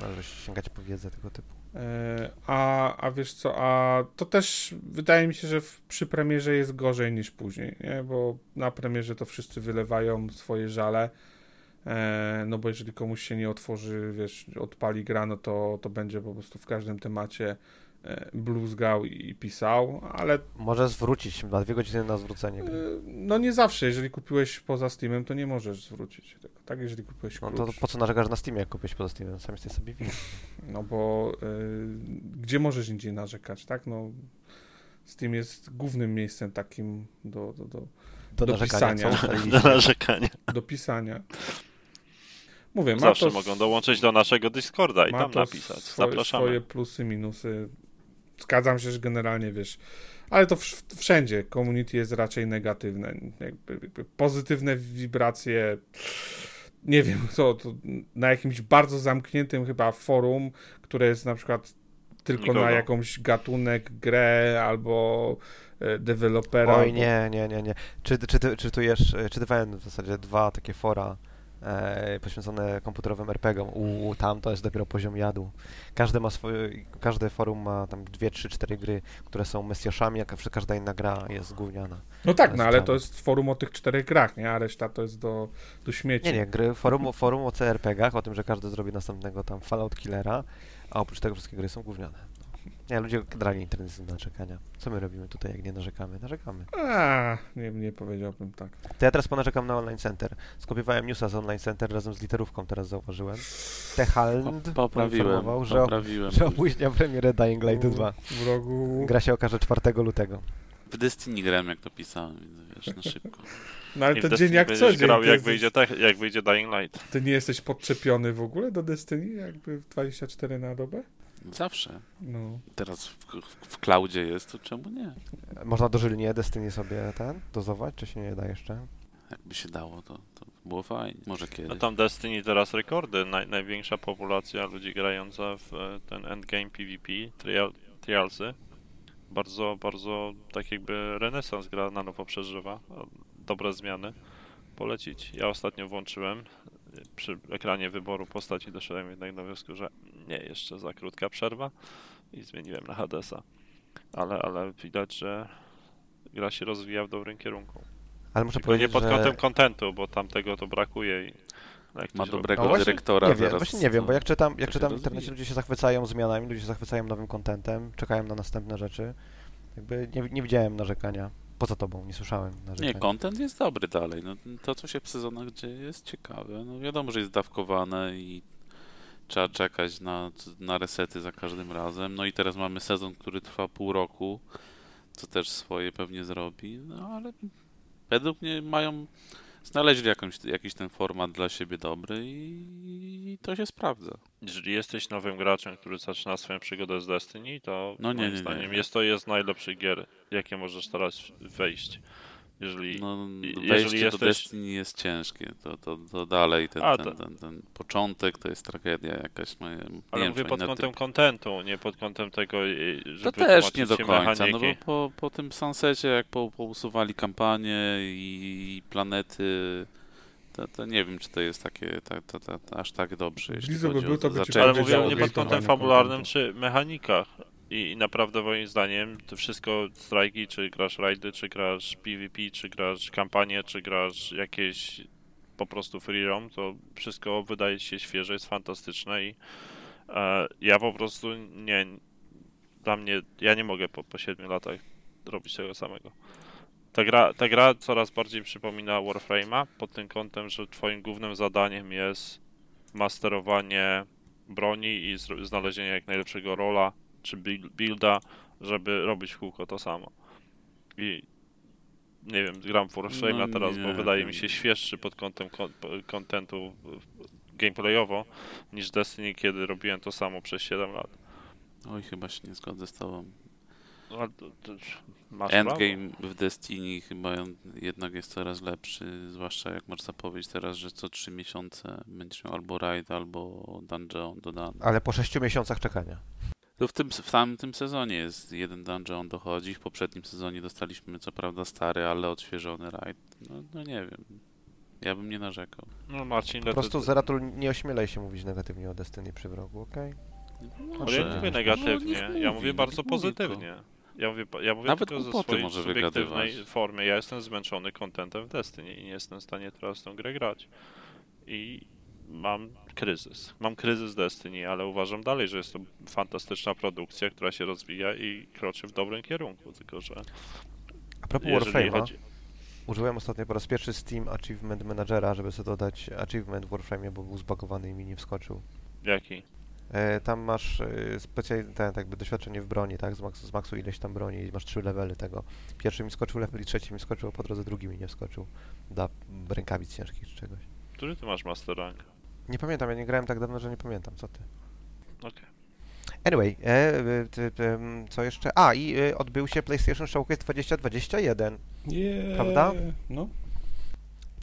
należy sięgać po wiedzę tego typu. E, A, a wiesz co, a to też wydaje mi się, że w, przy premierze jest gorzej niż później, nie? bo na premierze to wszyscy wylewają swoje żale, no bo jeżeli komuś się nie otworzy, wiesz, odpali gra, no to, to będzie po prostu w każdym temacie e, bluzgał i pisał, ale Może zwrócić na dwie godziny na zwrócenie e, gry. no nie zawsze, jeżeli kupiłeś poza Steamem, to nie możesz zwrócić tego, tak? Jeżeli kupiłeś No klucz. to po co narzekasz na Steamie, jak kupiłeś poza Steamem? Sam jesteś sobie winny. No bo y, gdzie możesz indziej narzekać, tak? No, Steam jest głównym miejscem takim do, do, do, Do, Do narzekania. pisania. Do narzekania. do pisania. Mówię, ma Zawsze to mogą dołączyć do naszego Discorda i ma tam to napisać. Swoje, Zapraszamy. swoje plusy, minusy. Zgadzam się, że generalnie wiesz, ale to wsz- wszędzie community jest raczej negatywne. Jakby, jakby pozytywne wibracje. Nie wiem, co to na jakimś bardzo zamkniętym chyba forum, które jest na przykład tylko Nikogo. na jakąś gatunek, grę albo e, dewelopera. Oj, albo- nie, nie, nie, nie. Czy, czy, ty, czytujesz, czytywałem w zasadzie dwa takie fora e, poświęcone komputerowym RPGom. U, tam to jest dopiero poziom jadu. Każde ma swoje, każde forum ma tam dwie, trzy, cztery gry, które są mesjaszami, a ka- każda inna gra jest gówniana. No tak, no ale prawda. to jest forum o tych czterech grach, nie? A reszta to jest do, do śmieci. Nie, nie, gry, forum, forum o CRPGach, o tym, że każdy zrobi następnego tam Fallout Killera, a oprócz tego wszystkie gry są gówniane. Nie, ludzie grali internet z narzekania. Co my robimy tutaj, jak nie narzekamy? Narzekamy. A, nie, nie powiedziałbym tak. To ja teraz ponarzekam na Online Center. Skopiowałem newsa z Online Center razem z literówką, teraz zauważyłem. Techland Po- Poprawiłem, poinformował, że, poprawiłem. że opóźnia premierę Dying Light 2. W rogu... Gra się okaże 4 lutego. W Destiny grałem jak to pisałem, więc wiesz, na szybko. No ale I to dzień jak co dzień. grał, jak jesteś- wyjdzie, te, jak wyjdzie Dying Light. ty nie jesteś podczepiony w ogóle do Destiny? Jakby w 24 na dobę? Zawsze. No. Teraz w, w, w cloudzie jest, to czemu nie? Można dożylnie Destiny sobie ten dozować, czy się nie da jeszcze? Jakby się dało, to, to było fajnie. Może kiedyś. No tam Destiny teraz rekordy. Naj, największa populacja ludzi grająca w e, ten endgame PvP, trial, trialsy. Bardzo, bardzo tak jakby renesans gra na nowo przeżywa. Dobre zmiany. Polecić. Ja ostatnio włączyłem przy ekranie wyboru postaci doszedłem jednak do wniosku, że nie, jeszcze za krótka przerwa i zmieniłem na Hadesa. Ale, ale widać, że gra się rozwija w dobrym kierunku. Ale muszę Tylko nie powiedzieć, pod że... kątem kontentu, bo tamtego to brakuje i jak Ma dobrego No właśnie dyrektora nie wiem, właśnie nie wiem, bo jak czytam, jak czytam w internecie, ludzie się zachwycają zmianami, ludzie się zachwycają nowym kontentem, czekają na następne rzeczy. Jakby nie, nie widziałem narzekania. Poza tobą, nie słyszałem Nie, narzekania. content jest dobry dalej. No, to, co się w sezonach dzieje, jest ciekawe. No, wiadomo, że jest dawkowane i trzeba czekać na, na resety za każdym razem. No i teraz mamy sezon, który trwa pół roku, co też swoje pewnie zrobi. No ale według mnie mają, znaleźli jakąś, jakiś ten format dla siebie dobry i, i to się sprawdza. Jeżeli jesteś nowym graczem, który zaczyna swoją przygodę z Destiny, to No nie, moim nie, nie. zdaniem jest to jest najlepszy gier, jakie możesz teraz wejść. Jeżeli No, wejście jeżeli do jesteś- Destiny jest ciężkie. To, to, to dalej ten, A, ten, to- ten, ten początek to jest tragedia jakaś. No, nie ale wiem, mówię pod na kątem tym- kontentu, nie pod kątem tego, żeby To też nie do końca, no bo po, po tym Sunsecie, jak po, pousuwali kampanię i, i planety, to, to nie wiem, czy to jest takie ta, ta, ta, ta, aż tak dobrze, jeśli Blizu by chodzi był, to by ci zaczęcie. Ale o nie pod kątem fabularnym kontentu. czy mechanikach. I, I naprawdę moim zdaniem to wszystko strajki, czy grasz rajdy, czy grasz PvP, czy grasz kampanię, czy grasz jakieś po prostu free roam, to wszystko wydaje się świeże, jest fantastyczne i e, ja po prostu nie, dla mnie, ja nie mogę po, po 7 latach robić tego samego. Ta gra, ta gra coraz bardziej przypomina Warframe'a pod tym kątem, że twoim głównym zadaniem jest masterowanie broni i znalezienie jak najlepszego rola czy build- builda, żeby robić w kółko to samo. I nie wiem, gram w Warframe'a No teraz, bo nie, wydaje nie. mi się świeższy pod kątem kontentu gameplayowo niż Destiny, kiedy robiłem to samo przez 7 lat. Oj, chyba się nie zgodzę z tobą. No. Endgame w Destiny chyba jednak jest coraz lepszy, zwłaszcza jak masz zapowiedź teraz, że co 3 miesiące będziesz miał albo raid, albo dungeon dodany. Ale po 6 miesiącach czekania. To w tym, w tamtym sezonie jest jeden dungeon dochodzi, w poprzednim sezonie dostaliśmy co prawda stary, ale odświeżony raid. No, no nie wiem. Ja bym nie narzekał. No Marcin, Po prostu Zeratul nie ośmielaj się mówić negatywnie o Destiny przy wrogu, okej? Ale ja nie mówię negatywnie, No, ja mówi, mówię bardzo pozytywnie. Ja mówię, ja mówię Nawet tylko ze swojej może subiektywnej wygadywać. formie. Ja jestem zmęczony kontentem w Destiny i nie jestem w stanie teraz tę grę grać. i mam kryzys. Mam kryzys Destiny, ale uważam dalej, że jest to fantastyczna produkcja, która się rozwija i kroczy w dobrym kierunku, tylko że A propos Warframe'a, chodzi... użyłem ostatnio po raz pierwszy Steam Achievement Managera, żeby sobie dodać achievement w Warframe'ie, bo był zbagowany i mi nie wskoczył. Jaki? E, tam masz e, specjalnie ten, jakby doświadczenie w broni, tak? Z, maks, z maksu ileś tam broni i masz trzy levely tego. Pierwszy mi skoczył level i trzeci mi skoczył, a po drodze drugi mi nie wskoczył. Dla rękawic ciężkich czy czegoś. Który ty masz master rank? Nie pamiętam, ja nie grałem tak dawno, że nie pamiętam, co ty. Okej. Anyway, e, e, ty, ty, em, co jeszcze? A, i e, odbył się PlayStation Showcase 2021. Yeah. Prawda? No.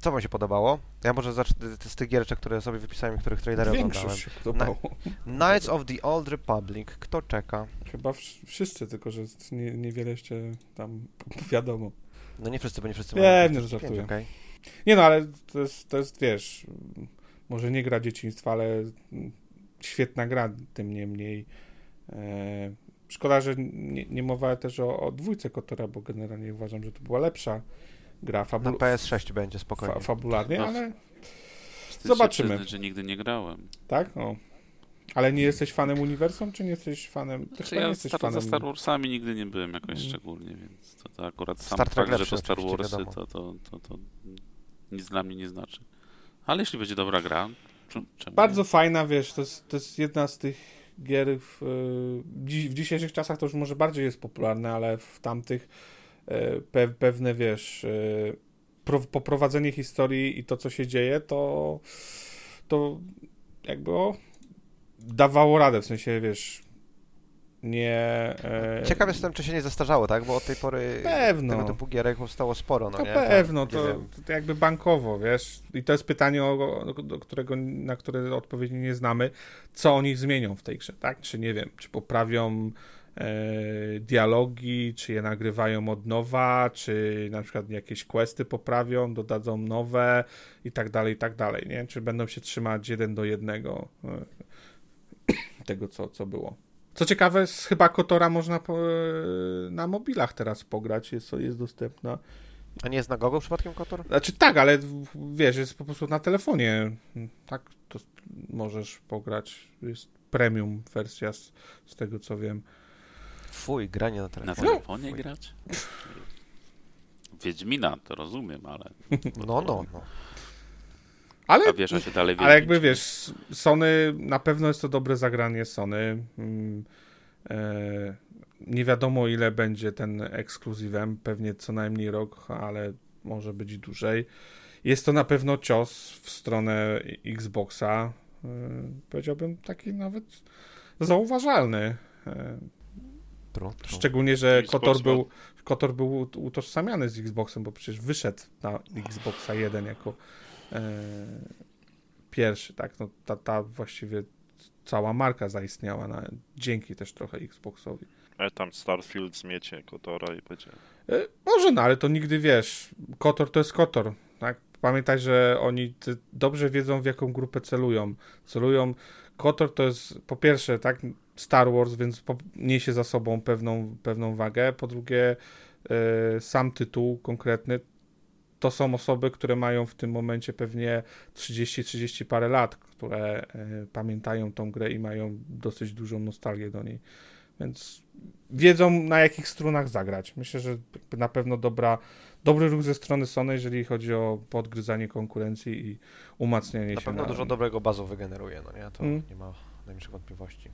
Co wam się podobało? Ja może zacznę z tych giereczek, które sobie wypisałem których trailery oglądałem. Większość się podobało. Knights of the Old Republic. Kto czeka? Chyba wsz- wszyscy, tylko że nie, niewiele jeszcze tam wiadomo. No nie wszyscy, bo nie wszyscy Nie, mają nie, 45, żartuję. okej? Nie no, ale to jest, to jest wiesz, może nie gra dzieciństwa, ale świetna gra, tym niemniej. E, szkoda, że nie, nie mowa też o, o dwójce Kotora, bo generalnie uważam, że to była lepsza gra Na fabu PS6 będzie spokojnie. fa fabularnie, No. ale Zobaczymy. Przyznać, że nigdy nie grałem. tak, o. Ale nie jesteś fanem uniwersum, czy nie jesteś fanem? Ty Znaczy, chyba nie ja jesteś star fanem. za Star Warsami nigdy nie byłem jakoś Mm. szczególnie, więc to, to akurat sam Star Trek fakt, że to Star Warsy, to, to, to, to nic dla mnie nie znaczy. Ale jeśli będzie dobra gra, czemu Bardzo fajna, wiesz, to jest, to jest jedna z tych gier w, dzi- w dzisiejszych czasach to już może bardziej jest popularne, ale w tamtych y, pe, pewne, wiesz, y, pro, poprowadzenie historii i to, co się dzieje, to to jakby o, dawało radę, w sensie, wiesz, nie... e, Ciekaw jestem, czy się nie zestarzało, tak? Bo od tej pory Pewno. tego typu gierek powstało sporo, no To nie? pewno, nie to, to jakby bankowo, wiesz. I to jest pytanie, o, o, do którego, na które odpowiedzi nie znamy. Co oni zmienią w tej grze, tak? Czy nie wiem, czy poprawią e, dialogi, czy je nagrywają od nowa, czy na przykład jakieś questy poprawią, dodadzą nowe i tak dalej, i tak dalej, nie? Czy będą się trzymać jeden do jednego e, tego, co, co było. Co ciekawe, z chyba Kotora można po, e, na mobilach teraz pograć, jest, jest dostępna. A nie jest na gogo przypadkiem Kotor? Znaczy tak, ale wiesz, jest po prostu na telefonie. Tak, to możesz pograć. Jest premium wersja z, z tego co wiem. Fuj, granie na Na telefonie. telefonie Fuj. grać? Wiedźmina, to rozumiem, ale... No, no, no. Ale, A wiesz, a się dalej ale jakby wiesz, Sony, na pewno jest to dobre zagranie Sony. Mm, e, nie wiadomo ile będzie ten ekskluzywem, pewnie co najmniej rok, ale może być dłużej. Jest to na pewno cios w stronę Xboxa. E, powiedziałbym taki nawet zauważalny. E. Szczególnie, że Kotor był, Kotor był ut- utożsamiany z Xboxem, bo przecież wyszedł na Xboxa 1 jako pierwszy, tak? No, ta, ta właściwie cała marka zaistniała na, dzięki też trochę Xboxowi. E, tam Starfield zmiecie Kotora i będzie. E, może, no, ale to nigdy wiesz. Kotor to jest Kotor, tak? Pamiętaj, że oni dobrze wiedzą, w jaką grupę celują. Celują. Kotor to jest po pierwsze, tak, Star Wars, więc niesie za sobą pewną, pewną wagę. Po drugie, e, sam tytuł konkretny to są osoby, które mają w tym momencie pewnie 30-30 parę lat, które e, pamiętają tą grę i mają dosyć dużą nostalgię do niej. Więc wiedzą na jakich strunach zagrać. Myślę, że na pewno dobra, dobry ruch ze strony Sony, jeżeli chodzi o podgryzanie konkurencji i umacnianie Na się pewno na... dużo dobrego bazu wygeneruje, no nie? To Mm. nie ma najmniejszych wątpliwości.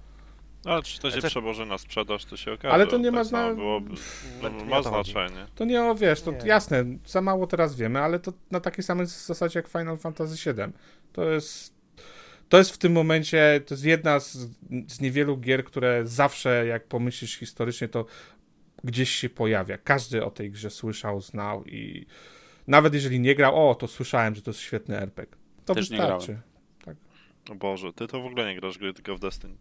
Ale czy to się to- przełoży na sprzedaż, to się okaże. Ale to nie tak ma samo zna- Byłoby, No, ma o to nie o, wiesz, to Nie. jasne, za mało teraz wiemy, ale to na takiej samej zasadzie jak Final Fantasy VII. To jest, to jest w tym momencie, to jest jedna z, z niewielu gier, które zawsze, jak pomyślisz historycznie, to gdzieś się pojawia. Każdy o tej grze słyszał, znał i nawet jeżeli nie grał, o, to słyszałem, że to jest świetny RPG. To Też nie wystarczy. O Boże, ty to w ogóle nie grasz gry tylko w Destiny.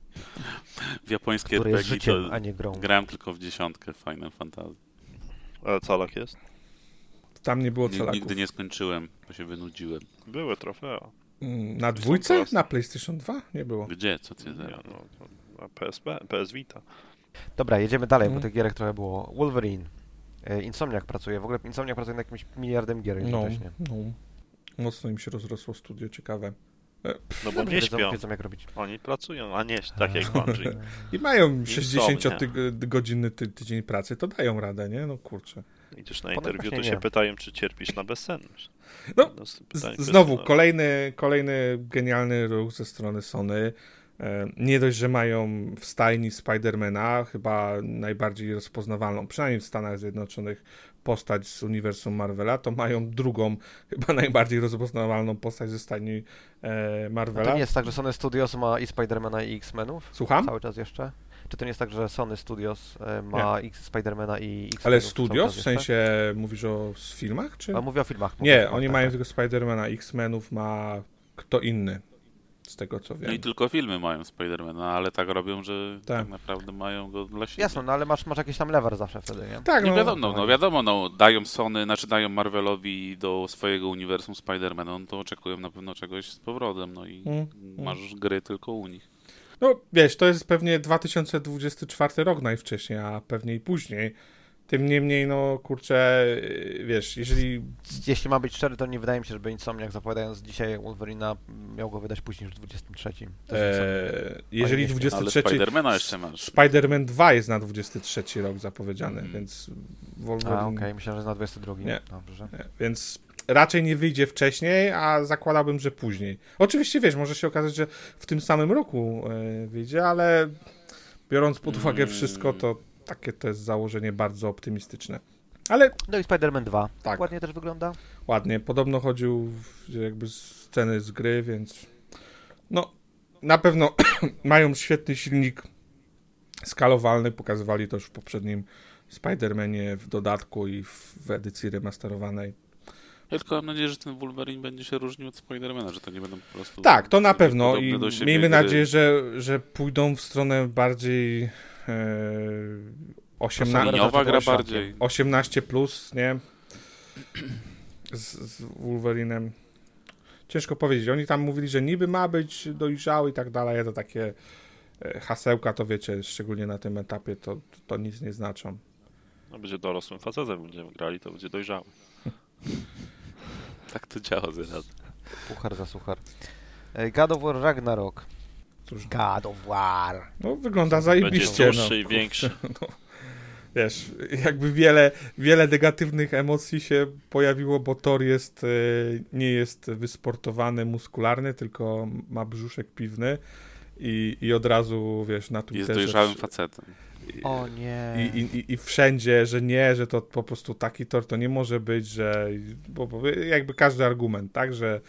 W japońskie Który jest RPG życiem, to a nie grą. grałem tylko w dziesiątkę Final Fantasy. Ale calak jest? Tam nie było celaków. Nigdy nie skończyłem, bo się wynudziłem. Były trofea. Mm, Na dwójce? Na PlayStation 2? Nie było. Gdzie? Co ty za... no, to, a PSP, PS Vita. Dobra, jedziemy dalej, bo Mm. tych gierek trochę było. Wolverine. E, Insomniac pracuje. W ogóle Insomniac pracuje nad jakimś miliardem gier No, no. Mocno im się rozrosło studio, ciekawe. No bo nie wiedzą, śpią. wiedzą jak robić. Oni pracują, a nie tak jak Bungie. I mają Insomnia. 60-godzinny ty, tydzień pracy, to dają radę, nie? No kurczę. Idziesz na interwiu, to się nie. pytają, czy cierpisz na bezsenność. No, No, znowu, personalne. kolejny, kolejny genialny ruch ze strony Sony. E, Nie dość, że mają w stajni Spidermana, chyba najbardziej rozpoznawalną, przynajmniej w Stanach Zjednoczonych, postać z uniwersum Marvela, to mają drugą, chyba najbardziej rozpoznawalną postać ze stajni e, A Marvela. to nie jest tak, że Sony Studios ma i Spidermana i X-Menów? Słucham? Cały czas jeszcze? Czy to nie jest tak, że Sony Studios e, ma X Spidermana i X-Menów? Ale Studios? W sensie mówisz o filmach, czy? A mówię o filmach. mówię o Nie, filmach, oni tak, mają tak. tylko Spidermana, X-Menów ma kto inny, z tego co wiem. No i tylko filmy mają Spidermana, ale tak robią, że Tak. tak, naprawdę mają go dla siebie. Jasno, no ale masz, masz jakiś tam lever zawsze wtedy, nie? Tak, Nie no, wiadomo, no, no wiadomo, no, dają Sony, znaczy dają Marvelowi do swojego uniwersum Spidermana, no to oczekują na pewno czegoś z powrotem, no i Mm, masz gry tylko u nich. No wiesz, to jest pewnie 2024 rok najwcześniej, a pewnie i później. Tym niemniej, no kurczę, yy, wiesz, jeżeli. Jeśli mam być szczery, to nie wydaje mi się, żeby Insomniac zapowiadając dzisiaj Wolverina miał go wydać później niż w 23. To jest Insomniac. E, jeżeli nie wiem, Ale 23. Spidermana jeszcze masz. Spider-Man 2 jest na 23 rok zapowiedziany, Mhm. więc A, Wolverine. okej, myślałem, że na 22. Nie. Dobrze. Nie, Więc raczej nie wyjdzie wcześniej, a zakładałbym, że później. Oczywiście wiesz, może się okazać, że w tym samym roku e, wyjdzie, ale biorąc pod uwagę Mm. wszystko, to takie to jest założenie bardzo optymistyczne. Ale No i Spider-Man 2. Tak. Ładnie też wygląda. ładnie, podobno chodził w, jakby sceny z gry, więc no na pewno mają świetny silnik skalowalny, pokazywali to już w poprzednim Spider-Manie w dodatku i w, w edycji remasterowanej. Ja tylko mam nadzieję, że ten Wolverine będzie się różnił od Spidermana, że to nie będą po prostu... Tak, to na pewno i miejmy gry. nadzieję, że, że pójdą w stronę bardziej 18, Liniowa gra Proszę, bardziej. 18 plus, nie? Z, z Wolverinem. Ciężko powiedzieć. Oni tam mówili, że niby ma być dojrzały i tak dalej, ale to takie e, hasełka, to wiecie, szczególnie na tym etapie, to, to nic nie znaczą. No, będzie dorosłym facetem, będziemy grali, to będzie dojrzały. Tak to działa zaraz. Puchar za suchar. E, God of War Ragnarok. Cóż, God of War. no wygląda Będzie zajebiście. dłuższy no. i większy. No, wiesz, jakby wiele, wiele negatywnych emocji się pojawiło, bo Thor jest, e, nie jest wysportowany, muskularny, tylko ma brzuszek piwny i, i od razu, wiesz, na Jest Twitterze... dojrzałym wsz- facetem. O nie. I, i, i- I wszędzie, że nie, że to po prostu taki Thor to nie może być, że... Bo, bo jakby każdy argument, tak, że...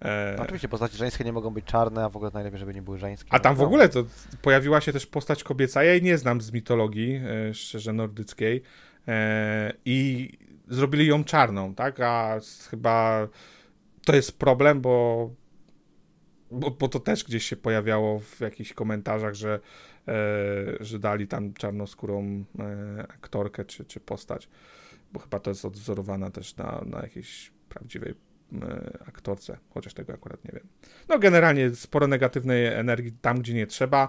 E, No, oczywiście postacie żeńskie nie mogą być czarne, a w ogóle najlepiej, żeby nie były żeńskie. A tam w no. ogóle to pojawiła się też postać kobieca. Ja jej nie znam z mitologii, e, szczerze nordyckiej. E, I zrobili ją czarną, tak? A chyba to jest problem, bo, bo, bo to też gdzieś się pojawiało w jakichś komentarzach, że, że dali tam czarnoskórą aktorkę czy, czy postać. Bo chyba to jest odwzorowana też na, na jakiejś prawdziwej aktorce, chociaż tego akurat nie wiem. No generalnie sporo negatywnej energii tam, gdzie nie trzeba,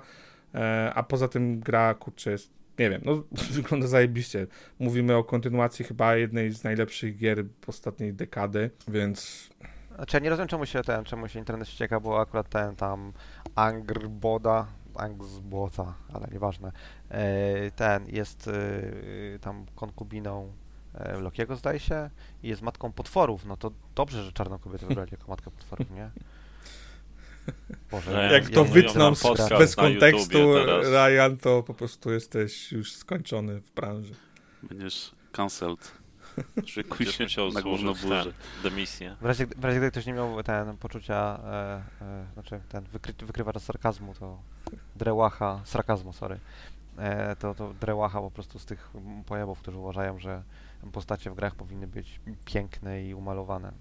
e, a poza tym gra, kurczę, jest, nie wiem, no wygląda zajebiście. Mówimy o kontynuacji chyba jednej z najlepszych gier ostatniej dekady, więc Znaczy ja nie rozumiem czemu się ten, czemu się internet ścieka, bo akurat ten tam Angrboda, Angsbota, ale nieważne, e, ten jest e, tam konkubiną e, Lokiego zdaje się i jest matką potworów, no to dobrze, że czarną kobietę wybrali jako matkę potworów, nie? Boże, Jak ja- jak ja to podcast sprawy. bez kontekstu. Ryan, to po prostu jesteś już skończony w branży. Będziesz cancelled. Szykuj się musiał na główną złożyć burzę. ten, demisję. W razie, w razie gdyby ktoś nie miał ten poczucia, e, e, znaczy ten wykry, wykrywacza sarkazmu, to drełacha, sarkazmu, sorry, e, to, to drełacha po prostu z tych pojawów, którzy uważają, że postacie w grach powinny być piękne i umalowane.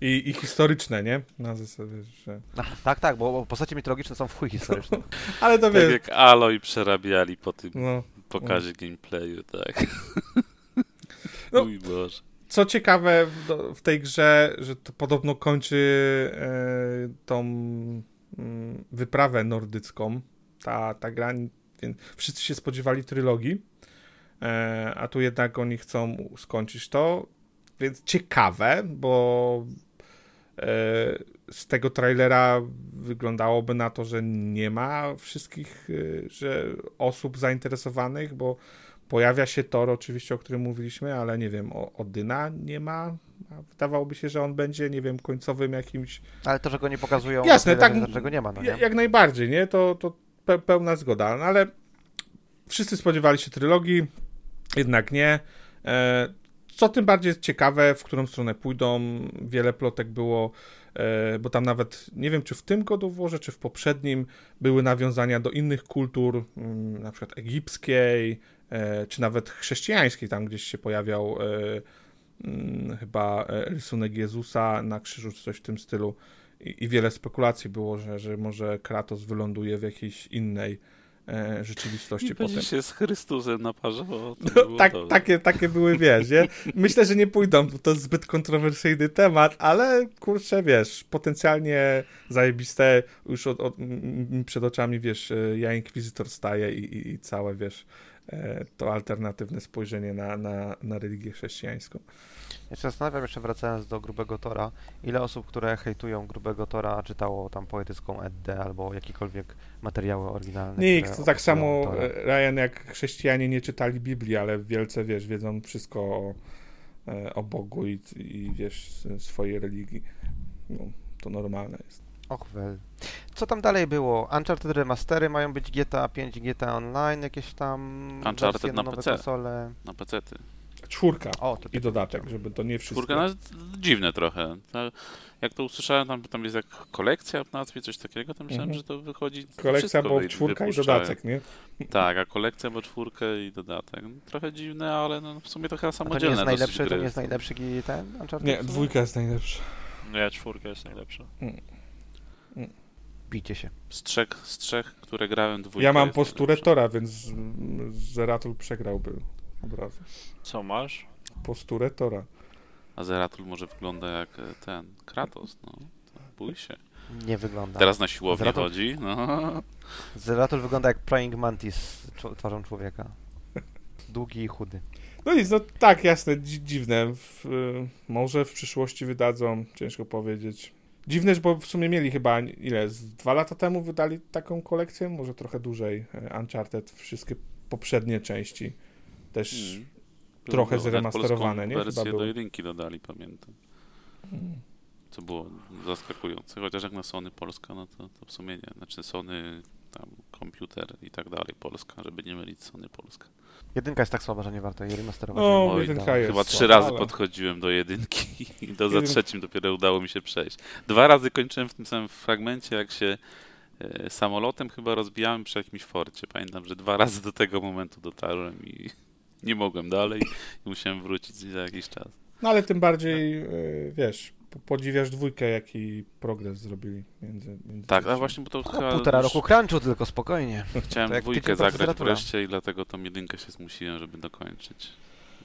I, I historyczne, nie? Na zasadzie, że... No, tak, tak, bo bo postacie mitologiczne są w chuj historyczne. Ale to Tak jak Aloy przerabiali po tym no, pokazie gameplayu, tak. No. Mój Boże. Co ciekawe w, w tej grze, że to podobno kończy e, tą mm, wyprawę nordycką. Ta, ta gra, więc wszyscy się spodziewali trylogii, a tu jednak oni chcą skończyć to. Więc ciekawe, bo z tego trailera wyglądałoby na to, że nie ma wszystkich e, że osób zainteresowanych, bo pojawia się Tor oczywiście, o którym mówiliśmy, ale nie wiem, Odyna nie ma. Wydawałoby się, że on będzie, nie wiem, końcowym jakimś... Ale to, że go nie pokazują, Jasne, tak, czego nie ma, no nie? Jak najbardziej, nie? To, to pełna zgoda, no ale wszyscy spodziewali się trylogii, jednak nie. E, co tym bardziej ciekawe, w którą stronę pójdą. Wiele plotek było, e, bo tam nawet nie wiem, czy w tym God of czy w poprzednim były nawiązania do innych kultur, mm, na przykład egipskiej, e, czy nawet chrześcijańskiej. Tam gdzieś się pojawiał mm, chyba rysunek Jezusa na krzyżu, czy coś w tym stylu. I, wiele spekulacji było, że, że może Kratos wyląduje w jakiejś innej rzeczywistości I potem. się z Chrystusem naparzało. No, tak, takie, takie były, wiesz, nie? Myślę, że nie pójdą, bo to zbyt kontrowersyjny temat, ale kurczę, wiesz, potencjalnie zajebiste, już od, od, przed oczami, wiesz, e, ja Inkwizytor staje i, i, i całe, wiesz, e, to alternatywne spojrzenie na, na, na religię chrześcijańską. Ja się zastanawiam jeszcze wracając do Grubego Tora, ile osób, które hejtują Grubego Tora czytało tam poetycką Eddę albo jakiekolwiek materiały oryginalne. Nikt, to tak samo Tora. Ryan jak chrześcijanie nie czytali Biblii, ale wielce, wiesz, wiedzą wszystko o, e, o Bogu i, i wiesz, swojej religii. No, to normalne jest. Och wel. Co tam dalej było? Uncharted remastery mają być GTA 5, GTA Online, jakieś tam Uncharted na, na PC. Konsole. Na PC. -ty. Czwórka o, to i dodatek, żeby to nie wszystko. Czwórka, no, dziwne trochę. Jak to usłyszałem, tam, tam jest jak kolekcja w nazwie, coś takiego, to myślałem, mhm. że to wychodzi Kolekcja, bo czwórka i dodatek, nie? Tak, a kolekcja, bo czwórkę i dodatek. Trochę dziwne, ale no, w sumie to chyba samodzielne to nie jest najlepszy, To nie jest najlepszy ten Uncharted? Nie, dwójka jest najlepsza. Nie, czwórka jest najlepsza. Mm. Mm. Bijcie się. Z trzech, z trzech, które grałem, dwójka Ja mam posturę Tora, więc Zeratul przegrałby od razu. Co masz? Posturę Tora. A Zeratul może wygląda jak e, ten Kratos, no. Bój się. Nie wygląda. Teraz na siłownię Zeratul... chodzi, no. Zeratul wygląda jak Praying Mantis twarzą człowieka. Długi i chudy. No nic, no tak, jasne, dziwne. W, y, może w przyszłości wydadzą, ciężko powiedzieć. Dziwne, bo w sumie mieli chyba, ile, z dwa lata temu wydali taką kolekcję, może trochę dłużej, e, Uncharted, wszystkie poprzednie części też hmm. trochę no, zremasterowane, nie? wersję Chyba do jedynki dodali, pamiętam. Co było zaskakujące, chociaż jak na Sony Polska, no to, to w sumie nie. Znaczy Sony, tam komputer i tak dalej, Polska, żeby nie mylić Sony Polska. Jedynka jest tak słaba, że nie warto jej remasterować. No, Oj, jedynka jest Chyba trzy razy ale... podchodziłem do jedynki i do za trzecim dopiero udało mi się przejść. Dwa razy kończyłem w tym samym fragmencie, jak się e, samolotem chyba rozbijałem przy jakimś forcie. Pamiętam, że dwa razy do tego momentu dotarłem i nie mogłem dalej i musiałem wrócić za jakiś czas. No ale tym bardziej, y, wiesz, podziwiasz dwójkę, jaki progres zrobili między, między Tak, a właśnie, bo to no, chyba... Półtora roku crunchu tylko, spokojnie. Chciałem dwójkę zagrać wreszcie i dlatego tą jedynkę się zmusiłem, żeby dokończyć.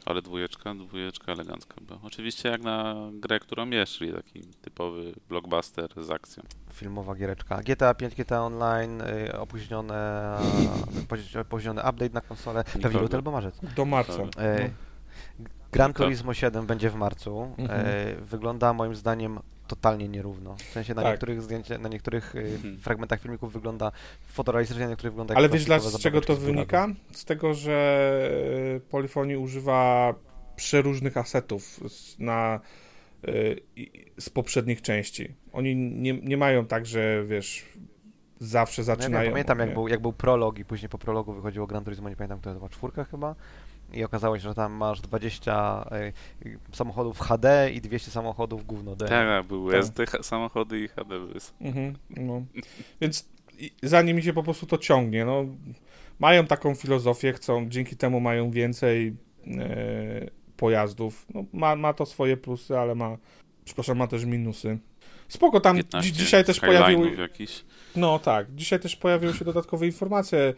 Ale dwójeczka, dwójeczka elegancka była. Oczywiście jak na grę, którą jest, czyli taki typowy blockbuster z akcją. Filmowa giereczka. GTA 5, GTA Online, y, opóźnione, opóźniony update na konsolę. Pewnie luty albo marzec. Do marca. Y, Gran Turismo 7 będzie w marcu. Mhm. E, wygląda moim zdaniem totalnie nierówno. W sensie na tak. niektórych zdjęciach, na niektórych mhm. fragmentach filmików wygląda fotorealistycznie, na niektórych wygląda Ale wiesz, z czego to wynika? Z tego, że y, Polyphony używa przeróżnych asetów na, y, z poprzednich części. Oni nie, nie mają tak, że wiesz, zawsze zaczynają... No ja, pamiętam, jak był, jak był prolog i później po prologu wychodziło Gran Turismo, nie pamiętam, to była czwórka chyba, i okazało się, że tam masz 20 y, samochodów HD i 200 samochodów gówno D. Tak, były tak. SD samochody i HD były. Mhm, no. Więc zanim mi się po prostu to ciągnie, no, mają taką filozofię, chcą, dzięki temu mają więcej e, pojazdów. No, ma, ma to swoje plusy, ale ma, przepraszam, ma też minusy. Spoko, tam dzi dzisiaj też pojawiły... Jakiś. No tak, dzisiaj też pojawiły się dodatkowe informacje e,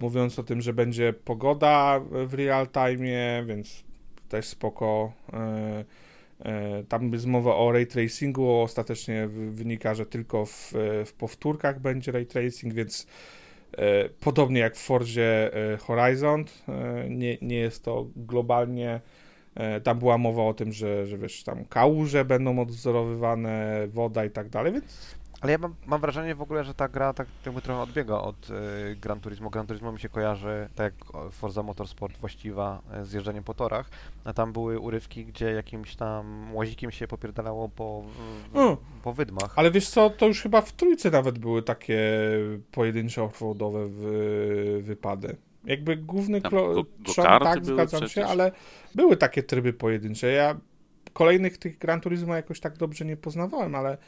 mówiąc o tym, że będzie pogoda w real time, więc też spoko. E, e, tam jest mowa o ray tracingu, ostatecznie wynika, że tylko w, w powtórkach będzie ray tracing, więc e, podobnie jak w Forzie e, Horizon, e, nie, nie jest to globalnie E, tam była mowa o tym, że, że wiesz, tam kałuże będą odwzorowywane, woda i tak dalej, więc Ale ja mam, mam wrażenie w ogóle, że ta gra tak jakby trochę odbiega od y, Gran Turismo. Gran Turismo mi się kojarzy, tak jak Forza Motorsport właściwa y, z jeżdżeniem po torach, a tam były urywki, gdzie jakimś tam łazikiem się popierdalało po, w, Mm. po wydmach. Ale wiesz co, to już chyba w trójce nawet były takie pojedyncze offroadowe wy, wypady. Jakby główny klo... tak, zgadzam się, przecież. ale były takie tryby pojedyncze. Ja kolejnych tych Gran Turismo jakoś tak dobrze nie poznawałem, ale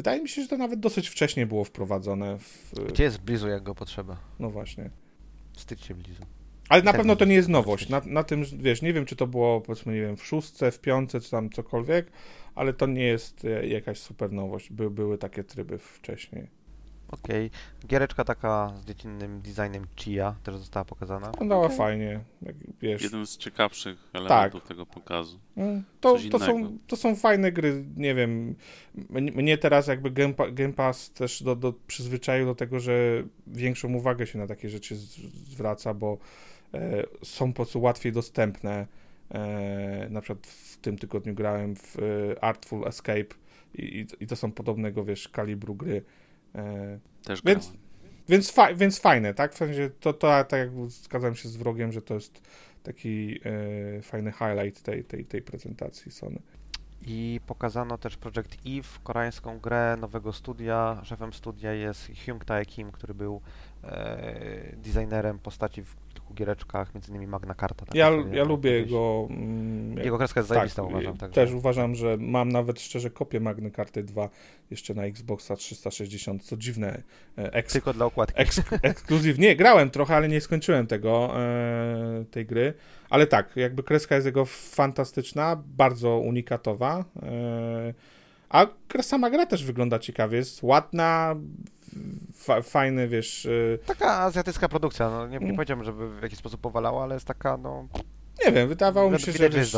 wydaje mi się, że to nawet dosyć wcześnie było wprowadzone w... Gdzie jest Blizu, jak go potrzeba? No właśnie. Wstydź się Blizu. Ale na tak pewno to nie jest nowość. Na, na tym, wiesz, nie wiem, czy to było, powiedzmy, nie wiem, w szóstce, w piątce, czy tam cokolwiek, ale to nie jest e, jakaś super nowość. By, były takie tryby wcześniej. Okej. Giereczka taka z dziecinnym designem Chia też została pokazana. Wyglądała Okej. fajnie, wiesz. Jeden z ciekawszych elementów tego pokazu. Mm, To, to, są, to są fajne gry, nie wiem. Mnie teraz jakby Game, Game Pass też do, do, przyzwyczaił do tego, że większą uwagę się na takie rzeczy z, zwraca, bo e, są po prostu łatwiej dostępne. E, na przykład w tym tygodniu grałem w e, Artful Escape i, i, i to są podobnego, wiesz, kalibru gry. E, Też Więc- więc, fa- więc fajne, tak? W sensie to, to tak jak zgadzam się z wrogiem, że to jest taki e, fajny highlight tej, tej, tej prezentacji Sony. I pokazano też Project Eve, koreańską grę nowego studia. Szefem studia jest Hyung Tae Kim, który był e, designerem postaci w kilku giereczkach, między innymi Magna Carta. tak Ja, ja lubię kiedyś- jego. Mm, Jego kreska jest tak, zajebista, uważam. Także. Też uważam, że mam nawet szczerze kopię Magny Karty 2 jeszcze na Xboxa 360, co dziwne. e, Eks, Tylko dla okładki. eks, ekskluzyw. Nie, grałem trochę, ale nie skończyłem tego, e, tej gry. Ale tak, jakby kreska jest jego fantastyczna, bardzo unikatowa. E, a sama gra też wygląda ciekawie, jest ładna, fa, fajny, wiesz... e, Taka azjatycka produkcja. No, nie, nie Mm. powiedziałbym, żeby w jakiś sposób powalała, ale jest taka, no... Nie wiem, wydawało mi się, że wiesz.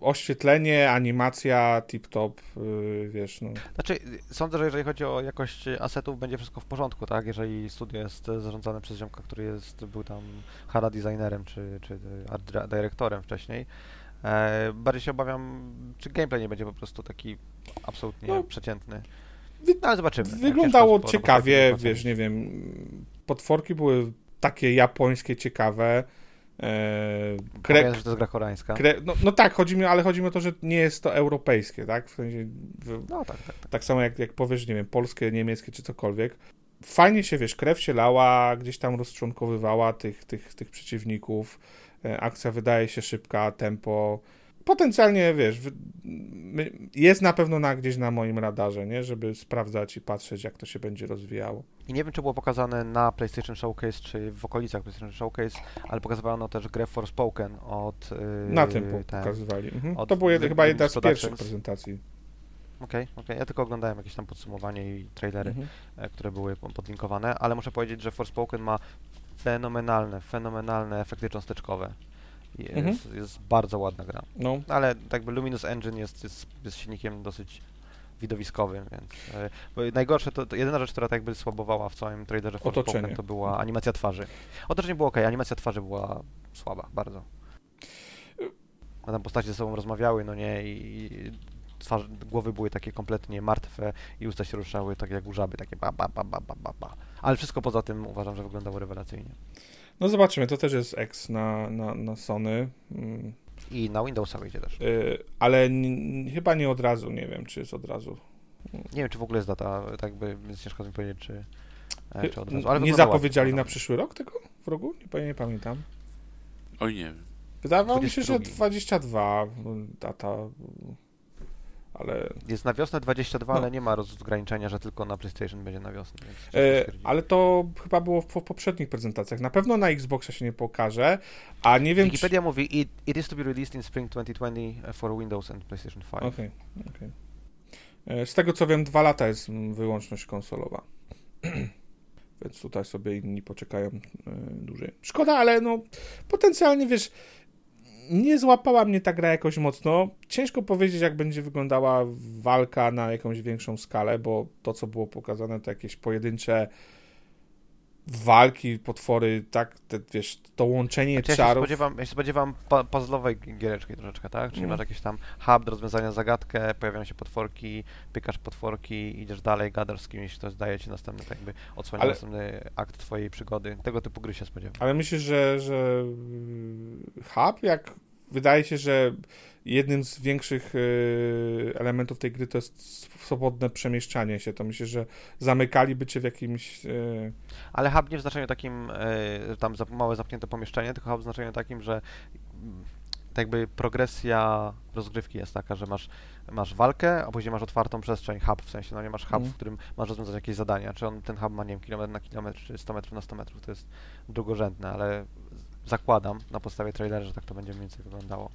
Oświetlenie, animacja, tip-top, yy, wiesz, no. Znaczy, sądzę, że jeżeli chodzi o jakość asetów, będzie wszystko w porządku, tak? Jeżeli studio jest e, zarządzane przez ziomka, który jest, był tam hara designerem czy, czy art dyrektorem wcześniej. E, bardziej się obawiam, czy gameplay nie będzie po prostu taki absolutnie No, przeciętny. wy- No ale zobaczymy. Wyglądało ciekawie, wiesz, nie wiem, potworki były takie japońskie, ciekawe. E, kre, że to jest gra koreańska. kre, no, no tak, chodzi mi, ale chodzi mi o to, że nie jest to europejskie, tak? W sensie, w, No tak, tak. tak. tak samo jak, jak powiesz, nie wiem, polskie, niemieckie czy cokolwiek. Fajnie się, wiesz, krew się lała, gdzieś tam rozczłonkowywała tych, tych, tych przeciwników. E, Akcja wydaje się szybka, tempo. Potencjalnie, wiesz, jest na pewno na, gdzieś na moim radarze, nie? Żeby sprawdzać i patrzeć, jak to się będzie rozwijało. I nie wiem, czy było pokazane na PlayStation Showcase, czy w okolicach PlayStation Showcase, ale pokazywano też grę Forspoken od... Yy, Na tym ten. pokazywali. Mhm. od To była chyba jedna z pierwszych prezentacji. Okej, okej. Ja tylko oglądałem jakieś tam podsumowanie i trailery, Mhm. e, które były po- podlinkowane, ale muszę powiedzieć, że Forspoken ma fenomenalne, fenomenalne efekty cząsteczkowe. Jest, Mhm. jest bardzo ładna gra. No, Ale tak jakby Luminous Engine jest, jest, jest silnikiem dosyć widowiskowym, więc e, bo najgorsze to, to jedyna rzecz, która tak jakby słabowała w całym trailerze Forspoken to była animacja twarzy. Otoczenie było ok, animacja twarzy była słaba, bardzo. A tam postacie ze sobą rozmawiały, no nie, i i twarz, głowy były takie kompletnie martwe i usta się ruszały tak jak u żaby, takie ba, ba, ba, ba, ba, ba. Ale wszystko poza tym uważam, że wyglądało rewelacyjnie. No zobaczymy, to też jest X na, na, na Sony. Mm. I na Windowsa wyjdzie też. Y, ale n- chyba nie od razu, nie wiem, czy jest od razu. Nie wiem, czy w ogóle jest data, tak więc ciężko mi powiedzieć, czy, e, czy od razu. nie Ale wygląda zapowiedzieli ładnie, na przyszły rok tego w rogu? Nie, nie pamiętam. Oj, nie wiem. Wydawało mi się, że 22. 22 data, ale, Jest na wiosnę 22, No. ale nie ma rozgraniczenia, że tylko na PlayStation będzie na wiosnę. E, ale to chyba było w po- poprzednich prezentacjach. Na pewno na Xboxa się nie pokaże, a nie wiem Wikipedia mówi, it, it is to be released in spring 2020 for Windows and PlayStation 5. czy... Okej, okej. E, Z tego co wiem, dwa lata jest wyłączność konsolowa. Więc tutaj sobie inni poczekają e, dłużej. Szkoda, ale no potencjalnie wiesz, nie złapała mnie ta gra jakoś mocno. Ciężko powiedzieć, jak będzie wyglądała walka na jakąś większą skalę, bo to, co było pokazane, to jakieś pojedyncze walki, potwory, tak, te, wiesz, to łączenie Znaczy, ja się czarów. spodziewam, ja się spodziewam giereczki troszeczkę, tak? Czyli Mm. masz jakiś tam hub do rozwiązania zagadkę, pojawiają się potworki, pykasz potworki, idziesz dalej, gadasz z kimś, to daje ci następny, tak jakby odsłania Ale- następny akt twojej przygody. Tego typu gry się spodziewam. Ale myślisz, że, że y, hub, jak wydaje się, że jednym z większych y, elementów tej gry to jest swobodne przemieszczanie się, to myślę, że zamykaliby cię w jakimś... y, Ale hub nie w znaczeniu takim, e, tam małe zamknięte pomieszczenie, tylko hub w znaczeniu takim, że mm, tak jakby progresja rozgrywki jest taka, że masz, masz walkę, a później masz otwartą przestrzeń, hub, w sensie, no nie masz hub, Mhm. w którym masz rozwiązać jakieś zadania. Czy on, ten hub ma, nie wiem, kilometr na kilometr, czy 100 metrów na 100 metrów, to jest drugorzędne, ale zakładam na podstawie trailera, że tak to będzie mniej więcej wyglądało.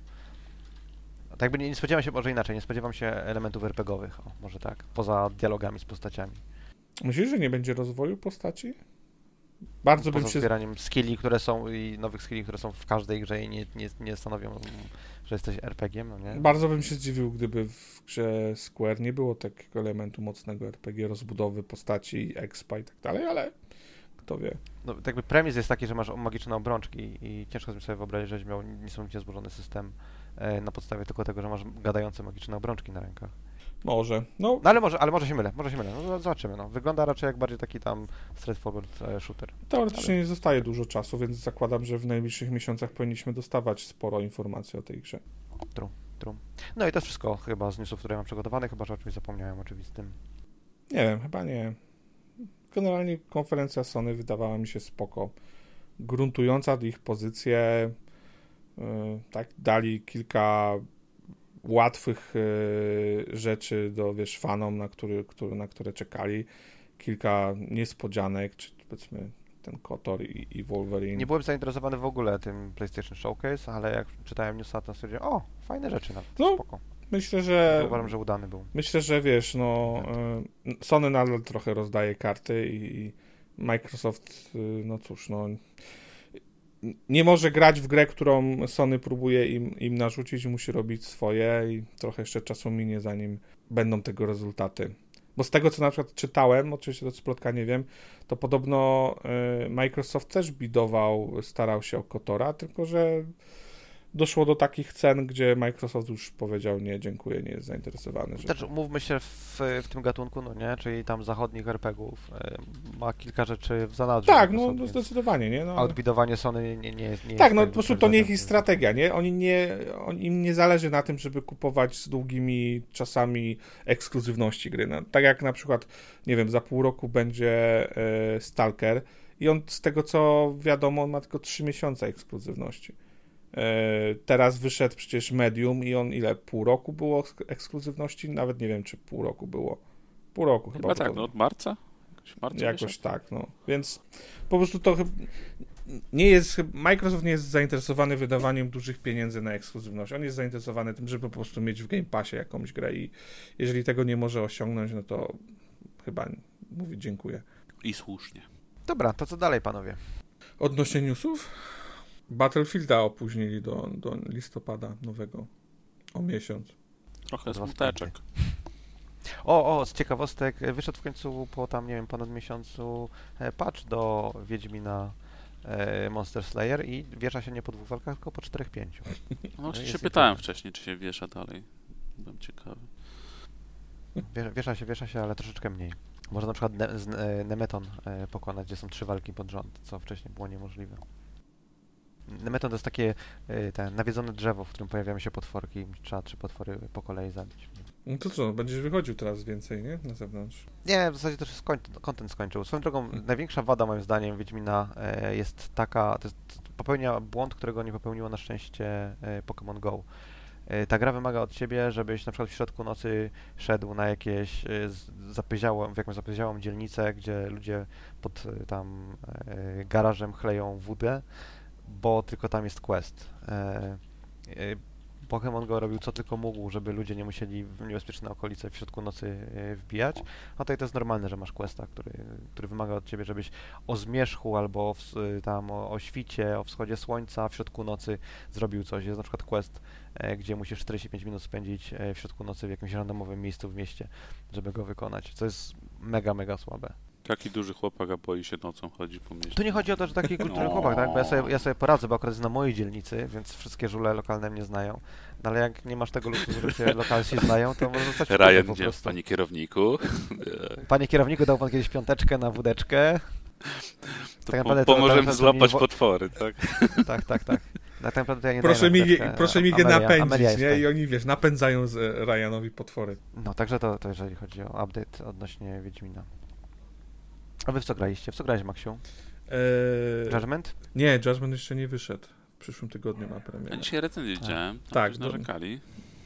Tak jakby nie, nie spodziewam się, może inaczej, nie spodziewam się elementów RPGowych, o, może tak, poza dialogami z postaciami. Myślisz, że nie będzie rozwoju postaci? Bardzo bym poza się... zbieraniem skilli, które są i nowych skilli, które są w każdej grze i nie, nie, nie stanowią, że jesteś RPG-iem, no nie? Bardzo bym się zdziwił, gdyby w grze Square nie było takiego elementu mocnego RPG, rozbudowy postaci, expa i tak dalej, ale kto wie. No, tak jakby premis jest taki, że masz magiczne obrączki i ciężko sobie wyobrazić, żebyś miał niesamowicie złożony system e, na podstawie tylko tego, że masz gadające magiczne obrączki na rękach. Może. No, No ale może, ale może się mylę, może się mylę, no, zobaczymy, no. Wygląda raczej jak bardziej taki tam straightforward e, shooter. teoretycznie nie zostaje dużo czasu, więc zakładam, że w najbliższych miesiącach powinniśmy dostawać sporo informacji o tej grze. No i to jest wszystko chyba z newsów, które mam przygotowane, chyba że o czymś zapomniałem oczywistym. Nie wiem, chyba nie. Generalnie konferencja Sony wydawała mi się spoko. Gruntująca ich pozycję. Yy, tak, dali kilka łatwych yy, rzeczy do, wiesz, fanom, na, który, który, na które czekali. Kilka niespodzianek, czy powiedzmy ten Kotor i, i Wolverine. Nie byłem zainteresowany w ogóle tym PlayStation Showcase, ale jak czytałem newsa, to stwierdziłem, o, fajne rzeczy nawet, No, spoko. Myślę, że Uważam, że udany był. Myślę, że wiesz, no y, Sony nadal trochę rozdaje karty i, Microsoft, y, no cóż, no nie może grać w grę, którą Sony próbuje im, im narzucić, musi robić swoje i trochę jeszcze czasu minie, zanim będą tego rezultaty. Bo z tego, co na przykład czytałem, oczywiście to splotka nie wiem, to podobno y, Microsoft też bidował, starał się o Kotora, tylko że doszło do takich cen, gdzie Microsoft już powiedział nie, dziękuję, nie jest zainteresowany. Że... Też umówmy się w, w tym gatunku, no nie, czyli tam zachodnich RPGów e, ma kilka rzeczy w zanadrzu. Tak, no, Microsoft, no więc zdecydowanie, nie? No, ale- Odbidowanie Sony nie, nie, nie jest... Tak, no po prostu to nie ich strategia, nie? Oni nie, on, im nie zależy na tym, żeby kupować z długimi czasami ekskluzywności gry. No, tak jak na przykład, nie wiem, za pół roku będzie e, Stalker i on z tego co wiadomo, on ma tylko 3 miesiące ekskluzywności. E, teraz wyszedł przecież Medium i on ile? Pół roku było sk- ekskluzywności? Nawet nie wiem, czy pół roku było. Pół roku chyba. Chyba tak, no od marca? Jakoś w marcu Jakoś tak, no. Więc po prostu to chyba nie jest, Microsoft nie jest zainteresowany wydawaniem dużych pieniędzy na ekskluzywność. On jest zainteresowany tym, żeby po prostu mieć w Game Passie jakąś grę i jeżeli tego nie może osiągnąć, no to chyba mówi dziękuję. I słusznie. Dobra, to co dalej, panowie? Odnośnie newsów, Battlefielda opóźnili do, do listopada nowego o miesiąc. Trochę smuteczek. O, o, z ciekawostek, wyszedł w końcu po tam, nie wiem, ponad miesiącu e, patch do Wiedźmina e, Monster Slayer i wiesza się nie po dwóch walkach, tylko po czterech, pięciu. No się pytałem wcześniej, czy się wiesza dalej. Byłem ciekawy. Wie- Wiesza się, wiesza się, ale troszeczkę mniej. Można na przykład ne z, e, Nemeton e, pokonać, gdzie są trzy walki pod rząd, co wcześniej było niemożliwe. Nemeton to jest takie e, te nawiedzone drzewo, w którym pojawiają się potworki i trzeba trzy potwory po kolei zabić. No to co, będziesz wychodził teraz więcej, nie? Na zewnątrz. Nie, w zasadzie też skoń, content skończył. Swoją drogą, największa wada moim zdaniem Wiedźmina e, jest taka, to jest, popełnia błąd, którego nie popełniło na szczęście e, Pokémon Go. E, ta gra wymaga od ciebie, żebyś na przykład w środku nocy szedł na jakieś e, zapyziałą, w jakąś zapyziałą dzielnicę, gdzie ludzie pod e, tam garażem chleją wódę, bo tylko tam jest quest. E, e, Pokémon Go robił co tylko mógł, żeby ludzie nie musieli w niebezpieczne okolice w środku nocy e, wbijać. A tutaj to jest normalne, że masz questa, który, który wymaga od ciebie, żebyś o zmierzchu albo w, tam o, o świcie, o wschodzie słońca w środku nocy zrobił coś. Jest na przykład quest, gdzie musisz 45 minut spędzić w środku nocy w jakimś randomowym miejscu w mieście, żeby go wykonać. Co jest mega, mega słabe. Taki duży chłopak, a boi się nocą chodzi po mieście. Tu nie chodzi o to, że taki kulturalny chłopak, tak? Bo ja sobie, ja sobie poradzę, bo akurat jest na mojej dzielnicy, więc wszystkie żule lokalne mnie znają. No ale jak nie masz tego luksusu, że cię lokalsi znają, to może zostać Ryan po prostu. panie kierowniku. Panie kierowniku, dał pan kiedyś piąteczkę na wódeczkę? To Tak po, naprawdę to- pomożemy złapać mi wo- potwory, tak? Tak, tak, tak. Naprawdę to ja nie Proszę na mi, wódeczkę. proszę mi je napędzić, Amelia nie? ten. I oni, wiesz, napędzają z e, Ryanowi potwory. No, także to, to jeżeli chodzi o update odnośnie Wiedźmina. A wy w co graliście? W co grałeś, Maksiu? Eee, Judgment? nie, Judgment jeszcze nie wyszedł. W przyszłym tygodniu ma Ja premierę. dzisiaj recenzję widziałem. Tak, Tak, no. narzekali.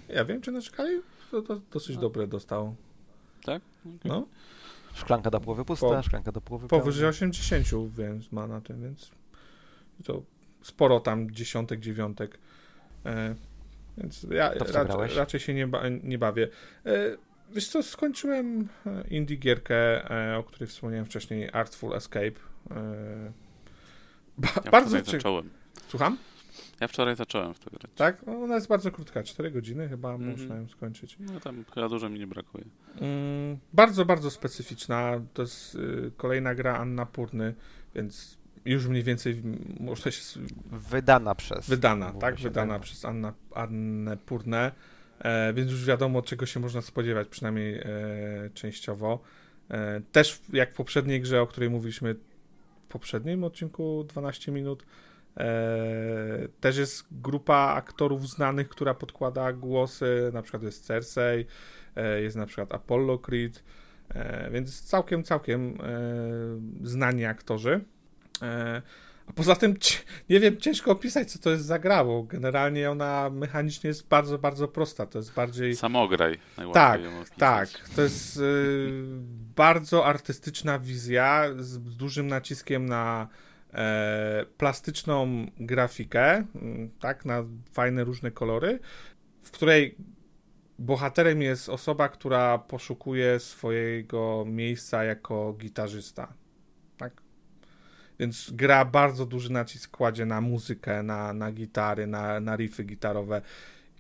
Ja wiem, czy narzekali? To, to dosyć dobre dostał. Tak? Okej. No, Szklanka do połowy pusta, Po- szklanka do połowy powyżej pełna. 80, więc ma na tym, więc to sporo tam dziesiątek, dziewiątek. E, więc ja To w co raczej, grałeś? raczej się nie, ba nie bawię. E, wiesz co, skończyłem e, indie gierkę, e, o której wspomniałem wcześniej, Artful Escape. E, ba Ja bardzo wczoraj cie... zacząłem. Słucham? Ja wczoraj zacząłem w to grać. Tak? No, Ona jest bardzo krótka, 4 godziny chyba Mhm. można ją skończyć. No tam chyba dużo mi nie brakuje. Mm, bardzo, bardzo specyficzna. To jest y, kolejna gra Anna Purny, więc już mniej więcej mm, można się. Wydana przez. Wydana, tak? Wydana przez Anna, Annę Purnę, e, więc już wiadomo, czego się można spodziewać, przynajmniej e, częściowo. E, też jak w poprzedniej grze, o której mówiliśmy w poprzednim odcinku 12 minut, e, też jest grupa aktorów znanych, która podkłada głosy, na przykład jest Cersei, e, jest na przykład Apollo Creed, e, więc całkiem, całkiem znani aktorzy. Poza tym, nie wiem, ciężko opisać, co to jest za gra, bo generalnie ona mechanicznie jest bardzo, bardzo prosta. To jest bardziej. Samograj Tak, tak. To jest y, bardzo artystyczna wizja z dużym naciskiem na e, plastyczną grafikę, mm, tak, na fajne różne kolory, w której bohaterem jest osoba, która poszukuje swojego miejsca jako gitarzysta. Więc gra bardzo duży nacisk kładzie na muzykę, na, na gitary, na, na riffy gitarowe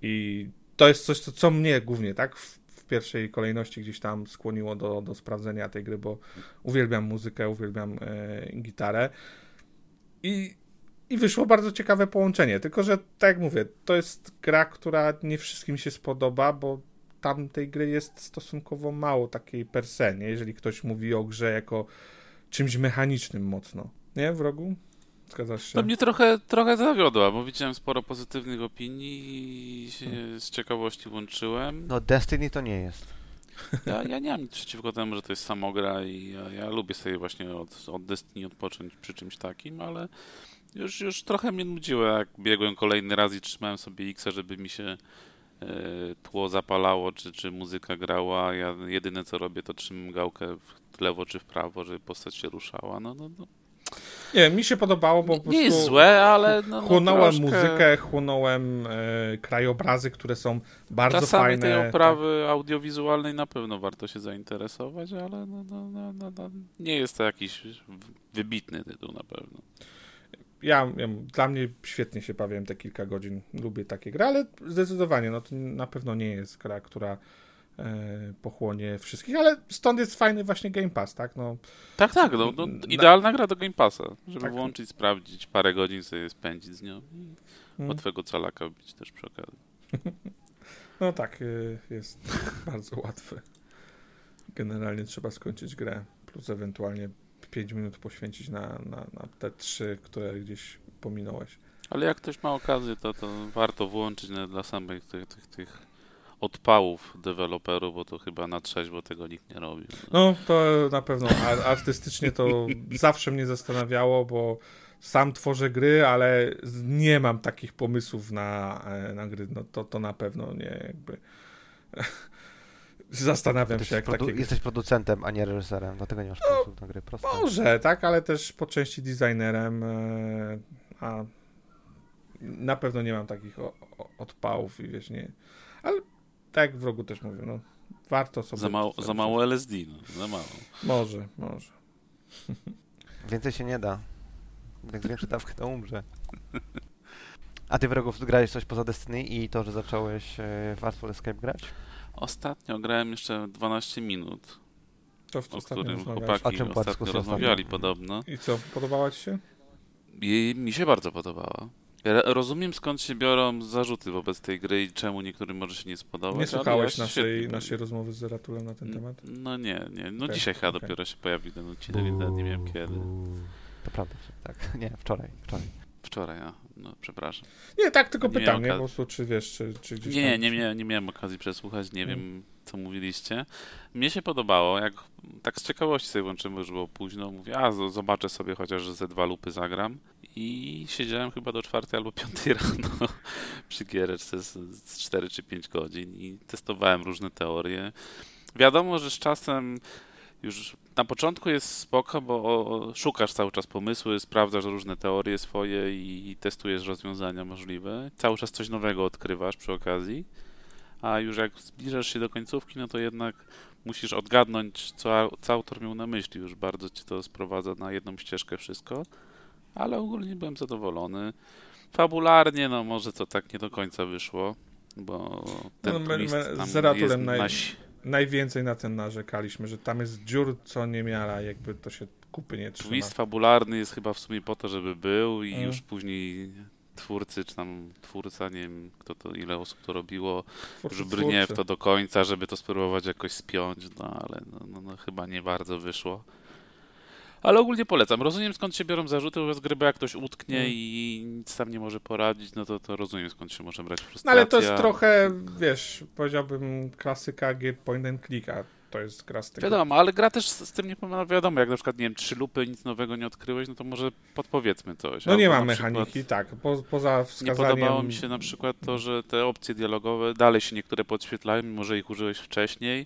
i to jest coś, co, co mnie głównie, tak, w, w pierwszej kolejności gdzieś tam skłoniło do, do sprawdzenia tej gry, bo uwielbiam muzykę, uwielbiam e, gitarę i, i wyszło bardzo ciekawe połączenie, tylko że tak jak mówię, to jest gra, która nie wszystkim się spodoba, bo tam tej gry jest stosunkowo mało takiej per se, nie? jeżeli ktoś mówi o grze jako czymś mechanicznym mocno. Nie, wrogu? Zgadzasz się? To mnie trochę, trochę zawiodła, bo widziałem sporo pozytywnych opinii i się z ciekawości włączyłem. No Destiny to nie jest. Ja, ja nie mam nic przeciwko temu, że to jest samogra i ja, ja lubię sobie właśnie od, od Destiny odpocząć przy czymś takim, ale już, już trochę mnie nudziło, jak biegłem kolejny raz i trzymałem sobie X, żeby mi się e, tło zapalało, czy, czy muzyka grała. Ja jedyne co robię, to trzymam gałkę w lewo czy w prawo, żeby postać się ruszała. No, no, no. Nie, mi się podobało, bo po Nie jest prostu złe, ale no, no, chłonąłem muzykę, chłonąłem e, krajobrazy, które są bardzo Czasami fajne. tej oprawy audiowizualnej na pewno warto się zainteresować, ale no, no, no, nie jest to jakiś wybitny tytuł na pewno. Ja, ja, dla mnie świetnie się bawiłem te kilka godzin. Lubię takie gry, ale zdecydowanie, no to na pewno nie jest gra, która pochłonie wszystkich, ale stąd jest fajny właśnie Game Pass, tak? No, Tak, tak, no, no, Na- idealna gra do Game Passa, żeby Tak. włączyć, sprawdzić, parę godzin sobie spędzić z nią i mm, łatwego calaka bić też przy okazji. no tak, y, jest bardzo łatwy. Generalnie trzeba skończyć grę, plus ewentualnie 5 minut poświęcić na, na, na te trzy, które gdzieś pominąłeś. Ale jak ktoś ma okazję, to, to warto włączyć dla samych tych, tych, tych odpałów deweloperów, bo to chyba na trzeźwo tego nikt nie robi. No, to na pewno ar- artystycznie to zawsze mnie zastanawiało, bo sam tworzę gry, ale nie mam takich pomysłów na, e, na gry. No to, to na pewno nie jakby. Zastanawiam się, jak jesteś, produ- takie. jesteś producentem, a nie reżyserem, dlatego nie masz pomysłów na gry proste. Może, tak, ale też po części designerem, e, a na pewno nie mam takich odpałów i wiesz, nie. Ale tak w rogu też mówię, no warto sobie. Za mało, za mało LSD, no, za mało. Może, może. Więcej się nie da. Jak zwiększy dawkę, to umrze. A ty wrogów grałeś coś poza Destiny i to, że zacząłeś e, w Artful Escape grać? Ostatnio grałem jeszcze 12 minut. To w o którym rozmawiałeś. O chłopaki czym ostatnio rozmawiali ostatnio? podobno. I co, podobała ci się? I mi się bardzo podobała. Ja rozumiem skąd się biorą zarzuty wobec tej gry i czemu niektórym może się nie spodobać. Nie słuchałeś ja się naszej, świetnie naszej rozmowy z Ratulem na ten temat? No nie, nie. No Okej, dzisiaj chyba okej. dopiero się pojawił ten odcinek, więc nawet nie wiem kiedy. To prawda, tak. Nie, wczoraj, wczoraj. Wczoraj, a no przepraszam. Nie, tak, tylko Nie pytam, miałem nie? Po prostu, czy wiesz, czy, czy gdzieś Nie, tam... nie, nie, nie miałem okazji przesłuchać, nie Mm. wiem co mówiliście. Mnie się podobało, jak tak z ciekawości sobie włączyłem, już było późno, mówię, a zobaczę sobie chociaż ze dwa lupy zagram i siedziałem chyba do czwartej albo piątej rano przy giereczce z, z 4 czy 5 godzin i testowałem różne teorie. Wiadomo, że z czasem już na początku jest spoko, bo o- szukasz cały czas pomysły, sprawdzasz różne teorie swoje i testujesz rozwiązania możliwe. Cały czas coś nowego odkrywasz przy okazji, a już jak zbliżasz się do końcówki, no to jednak musisz odgadnąć, co, co autor miał na myśli. Już bardzo ci to sprowadza na jedną ścieżkę wszystko, ale ogólnie byłem zadowolony. Fabularnie, no może to tak nie do końca wyszło, bo ten No, my- twist my tam z Ratulem naj- na, Najwięcej na ten narzekaliśmy, że tam jest dziur, co nie miara, jakby to się kupy nie trzyma. Twist fabularny jest chyba w sumie po to, żeby był i Mm. już później twórcy, czy tam twórca, nie wiem kto to, ile osób to robiło, Twórcy, już brnie w to do końca, żeby to spróbować jakoś spiąć, no ale no, no, no, chyba nie bardzo wyszło. Ale ogólnie polecam. Rozumiem skąd się biorą zarzuty wobec gry, bo jak ktoś utknie Mm. i nic tam nie może poradzić, no to, to rozumiem skąd się może brać No frustracja. ale to jest trochę, wiesz, powiedziałbym klasyka gier point and clicka. To jest gra z tego. Wiadomo, ale gra też z z tym nie pomaga. Wiadomo, jak na przykład, nie wiem, trzy lupy, nic nowego nie odkryłeś, no to może podpowiedzmy coś. No nie ma mechaniki, tak. Po, poza Nie wskazaniem... podobało mi się na przykład to, że te opcje dialogowe dalej się niektóre podświetlają, mimo że ich użyłeś wcześniej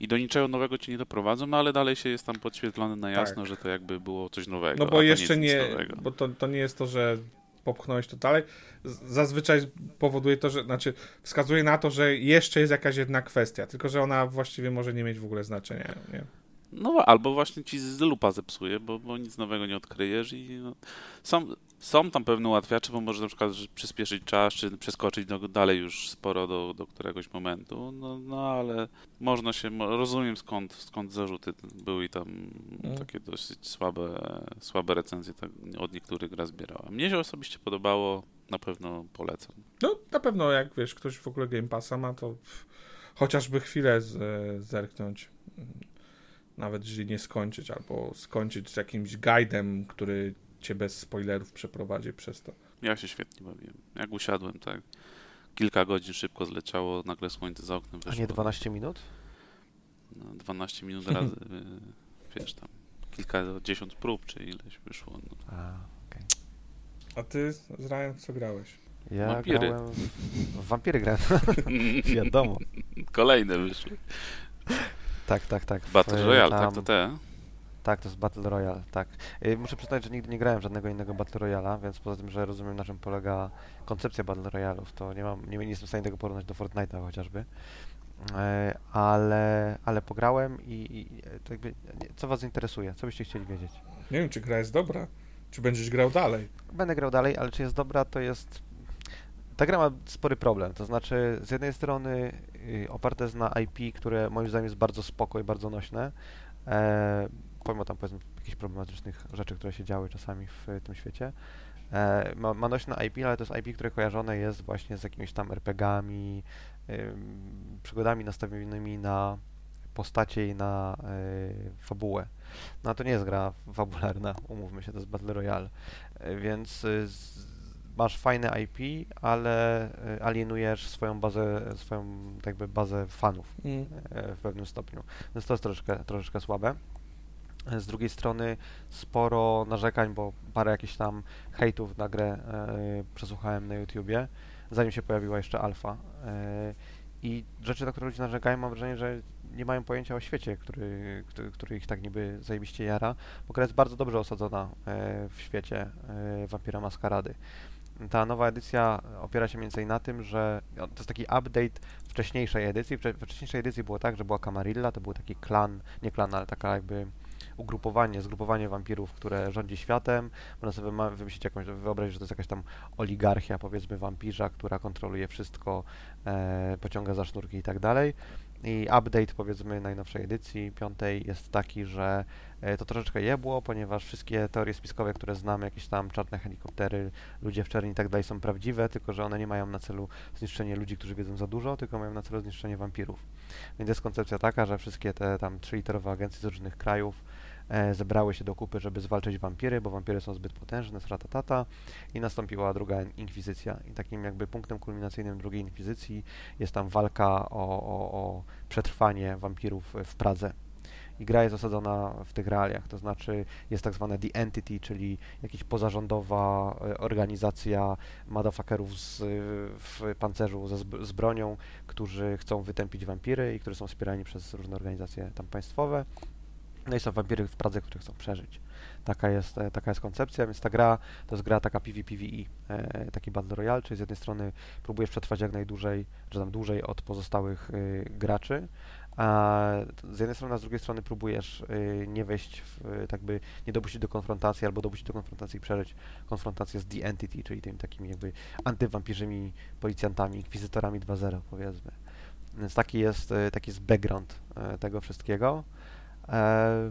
i do niczego nowego ci nie doprowadzą, no ale dalej się jest tam podświetlone na jasno, Tak. że to jakby było coś nowego. No bo jeszcze nie, nie, bo to, to nie jest to, że popchnąłeś to dalej. Zazwyczaj powoduje to, że, znaczy wskazuje na to, że jeszcze jest jakaś jedna kwestia, tylko że ona właściwie może nie mieć w ogóle znaczenia, nie? No albo właśnie ci z lupa zepsuje, bo, bo nic nowego nie odkryjesz i no, są, są tam pewne ułatwiacze, bo może na przykład przyspieszyć czas, czy przeskoczyć do, dalej już sporo do, do któregoś momentu, no, no ale można się, rozumiem skąd, skąd zarzuty były i tam Mm. takie dosyć słabe, słabe recenzje tak, od niektórych gra zbierała. Mnie się osobiście podobało, na pewno polecam. No na pewno jak wiesz, ktoś w ogóle Game Passa ma, to chociażby chwilę z, zerknąć. Nawet jeżeli nie skończyć, albo skończyć z jakimś guidem, który cię bez spoilerów przeprowadzi przez to. Ja się świetnie bawiłem. Jak usiadłem, tak kilka godzin szybko zleciało, nagle słońce za oknem A wyszło. nie 12 minut? No, 12 minut razy, y, wiesz tam, kilkadziesiąt prób, czy ileś wyszło. No. A, A ty z Ryan co grałeś? ja Wampiry. grałem... W wampiry grałem, wiadomo. Kolejne wyszły. Tak, tak, tak. Battle Royale, tam- tak to te. Tak, to jest Battle Royale, tak. Y, Muszę przyznać, że nigdy nie grałem żadnego innego Battle Royale'a, więc poza tym, że rozumiem na czym polega koncepcja Battle Royale'ów, to nie mam, nie, nie jestem w stanie tego porównać do Fortnite'a chociażby. E, Ale, ale pograłem i, i to jakby, co was interesuje? Co byście chcieli wiedzieć? Nie wiem, czy gra jest dobra, czy będziesz grał dalej. Będę grał dalej, ale czy jest dobra, to jest... Ta gra ma spory problem, to znaczy z jednej strony y, oparte jest na IP, które moim zdaniem jest bardzo spoko i bardzo nośne, e, pomimo tam powiedzmy jakichś problematycznych rzeczy, które się działy czasami w y, tym świecie. E, ma, ma nośne IP, ale to jest IP, które kojarzone jest właśnie z jakimiś tam RPGami, ym, przygodami nastawionymi na postacie i na y, fabułę. No to nie jest gra fabularna, umówmy się, to jest Battle Royale. E, Więc y, z, masz fajne IP, ale y, alienujesz swoją bazę, swoją jakby bazę fanów e, w pewnym stopniu. Więc to jest troszeczkę, troszeczkę słabe. E, Z drugiej strony sporo narzekań, bo parę jakichś tam hejtów na grę e, przesłuchałem na YouTubie, zanim się pojawiła jeszcze alfa. E, I rzeczy, na które ludzie narzekają, mam wrażenie, że nie mają pojęcia o świecie, który, który, który ich tak niby zajebiście jara, bo gra jest bardzo dobrze osadzona e, w świecie Vampira Maskarady. Ta nowa edycja opiera się mniej więcej na tym, że to jest taki update wcześniejszej edycji. Wcześniejszej edycji było tak, że była Camarilla, to był taki klan, nie klan, ale taka jakby ugrupowanie, zgrupowanie wampirów, które rządzi światem. Można sobie wymyślić jakąś, wyobrazić, że to jest jakaś tam oligarchia, powiedzmy, wampirza, która kontroluje wszystko, e, pociąga za sznurki i tak dalej. I update powiedzmy najnowszej edycji, piątej, jest taki, że e, to troszeczkę jebło, ponieważ wszystkie teorie spiskowe, które znamy, jakieś tam czarne helikoptery, ludzie w czerni i tak dalej są prawdziwe, tylko że one nie mają na celu zniszczenie ludzi, którzy wiedzą za dużo, tylko mają na celu zniszczenie wampirów. Więc jest koncepcja taka, że wszystkie te tam trzyliterowe agencje z różnych krajów e, zebrały się do kupy, żeby zwalczyć wampiry, bo wampiry są zbyt potężne, sratatata i nastąpiła druga inkwizycja. I takim jakby punktem kulminacyjnym drugiej inkwizycji jest tam walka o, o, o przetrwanie wampirów w Pradze. I gra jest osadzona w tych realiach, to znaczy jest tak zwane The Entity, czyli jakaś pozarządowa e, organizacja motherfuckerów z, w pancerzu ze z bronią, którzy chcą wytępić wampiry i którzy są wspierani przez różne organizacje tam państwowe. No i są wampiry w Pradze, które chcą przeżyć. Taka jest, e, taka jest koncepcja, więc ta gra to jest gra taka PvPvE, e, taki Battle Royale, czyli z jednej strony próbujesz przetrwać jak najdłużej, czy tam dłużej od pozostałych y, graczy, a z jednej strony, a z drugiej strony próbujesz y, nie wejść w, tak by nie dopuścić do konfrontacji, albo dopuścić do konfrontacji i przeżyć konfrontację z The Entity, czyli tymi takimi jakby antywampirzymi policjantami, inkwizytorami 2.0 powiedzmy. Więc taki jest, y, taki jest background y, tego wszystkiego. E,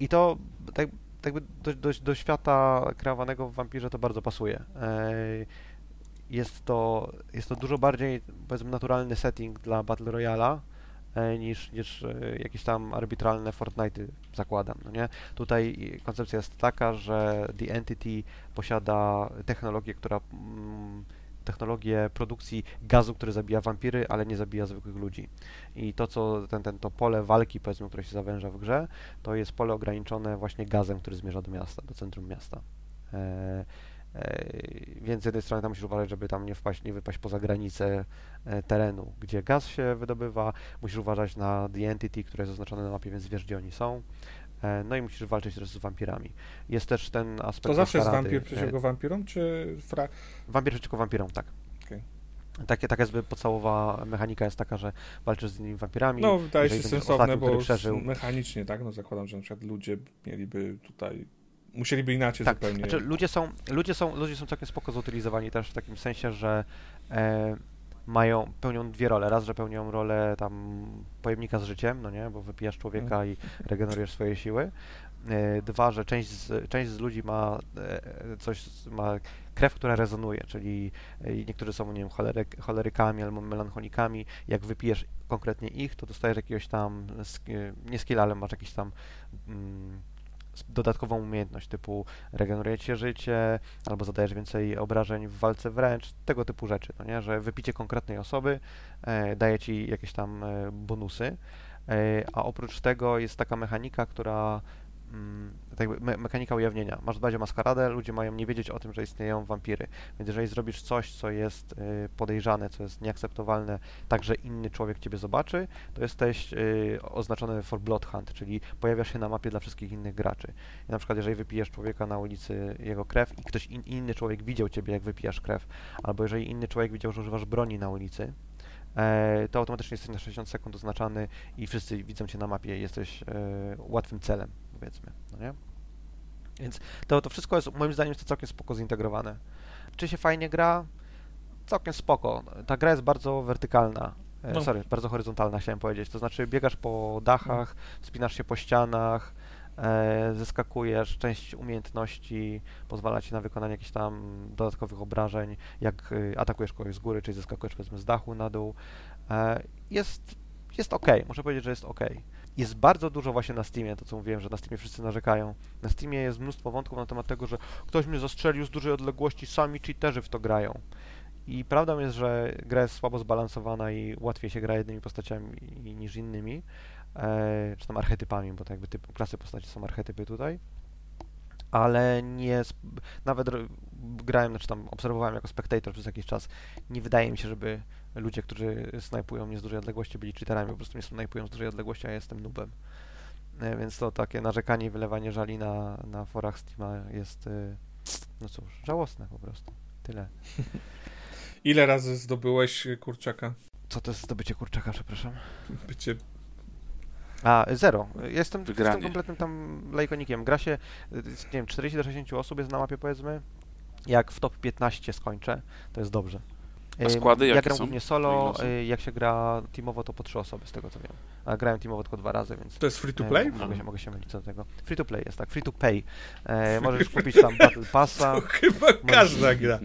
I to tak, tak do, do, do świata kreowanego w wampirze to bardzo pasuje. E, Jest to, jest to dużo bardziej, powiedzmy, naturalny setting dla Battle Royala e, niż, niż jakieś tam arbitralne Fortnite'y zakładam, no nie? Tutaj koncepcja jest taka, że The Entity posiada technologię, która mm, technologię produkcji gazu, który zabija wampiry, ale nie zabija zwykłych ludzi. I to, co ten, ten, to pole walki, powiedzmy, które się zawęża w grze, to jest pole ograniczone właśnie gazem, który zmierza do miasta, do centrum miasta. E, e, więc z jednej strony tam musisz uważać, żeby tam nie wpaść, nie wypaść poza granicę e, terenu, gdzie gaz się wydobywa, musisz uważać na The Entity, które jest oznaczone na mapie, więc wiesz, gdzie oni są. E, No i musisz walczyć też z wampirami. Jest też ten aspekt To zawsze jest wampir przeciwko wampirom, czy fra... Wampir przeciwko wampirom, tak. Okej. Takie, taka jest podstawowa mechanika jest taka, że walczysz z innymi wampirami. No, wydaje się sensowne, ostatnim, bo przeżył. mechanicznie, tak? No zakładam, że na przykład ludzie mieliby tutaj... Musieliby inaczej Tak, zupełnie... Znaczy, ludzie, są, ludzie, są, ludzie są całkiem spoko zutylizowani też w takim sensie, że e, mają, pełnią dwie role. Raz, że pełnią rolę tam pojemnika z życiem, no nie, bo wypijasz człowieka i regenerujesz swoje siły. E, dwa, że część z, część z ludzi ma e, coś, ma krew, która rezonuje, czyli e, niektórzy są, nie wiem, choleryk, cholerykami albo melancholikami. Jak wypijesz konkretnie ich, to dostajesz jakiegoś tam, nie skill, ale masz jakiś tam mm, dodatkową umiejętność typu regeneruje ci się życie, albo zadajesz więcej obrażeń w walce wręcz, tego typu rzeczy, no nie? że wypicie konkretnej osoby e, daje ci jakieś tam e, bonusy, e, a oprócz tego jest taka mechanika, która tak jakby me mechanika ujawnienia. Masz dbać o maskaradę, ludzie mają nie wiedzieć o tym, że istnieją wampiry. Więc jeżeli zrobisz coś, co jest y, podejrzane, co jest nieakceptowalne, tak, że inny człowiek ciebie zobaczy, to jesteś y, oznaczony for blood hunt, czyli pojawiasz się na mapie dla wszystkich innych graczy. I na przykład jeżeli wypijesz człowieka na ulicy jego krew i ktoś in, inny człowiek widział ciebie, jak wypijasz krew, albo jeżeli inny człowiek widział, że używasz broni na ulicy, e, to automatycznie jesteś na 60 sekund oznaczany i wszyscy widzą cię na mapie jesteś e, łatwym celem, powiedzmy, no nie? Więc to, to wszystko jest, moim zdaniem, jest całkiem spoko zintegrowane. Czy się fajnie gra? Całkiem spoko. Ta gra jest bardzo wertykalna. E, No. Sorry, bardzo horyzontalna chciałem powiedzieć. To znaczy biegasz po dachach, spinasz się po ścianach, e, zeskakujesz, część umiejętności pozwala ci na wykonanie jakichś tam dodatkowych obrażeń, jak y, atakujesz kogoś z góry, czyli zeskakujesz powiedzmy z dachu na dół. E, jest jest ok, muszę powiedzieć, że jest ok. Jest bardzo dużo właśnie na Steamie, to co mówiłem, że na Steamie wszyscy narzekają. Na Steamie jest mnóstwo wątków na temat tego, że ktoś mnie zastrzelił z dużej odległości, sami cheaterzy w to grają. I prawdą jest, że gra jest słabo zbalansowana i łatwiej się gra jednymi postaciami niż innymi, e, czy tam archetypami, bo to jakby typ, klasy postaci są archetypy tutaj. Ale nie, nawet grałem, znaczy tam obserwowałem jako spectator przez jakiś czas. Nie wydaje mi się, żeby ludzie, którzy snajpują mnie z dużej odległości, byli cheaterami, po prostu mnie snajpują z dużej odległości, a ja jestem noobem. E, Więc to takie narzekanie i wylewanie żali na, na forach Steama jest, y, no cóż, żałosne po prostu. Tyle. Ile razy zdobyłeś y, kurczaka? Co to jest zdobycie kurczaka, przepraszam? Bycie... A, zero. Jestem, jestem kompletnym tam lajkonikiem. Gra się, nie wiem, 40 do 60 osób jest na mapie powiedzmy. Jak w top 15 skończę, to jest dobrze. A składy Ym, Ja jakie gram są? głównie solo, y, jak się gra teamowo to po trzy osoby z tego co wiem. A grałem teamowo tylko dwa razy, więc To jest free to e, play? mogę, się, mogę się mylić co do tego. Free to play jest tak, free to pay. E, możesz kupić tam Battle Passa, To chyba każda gra.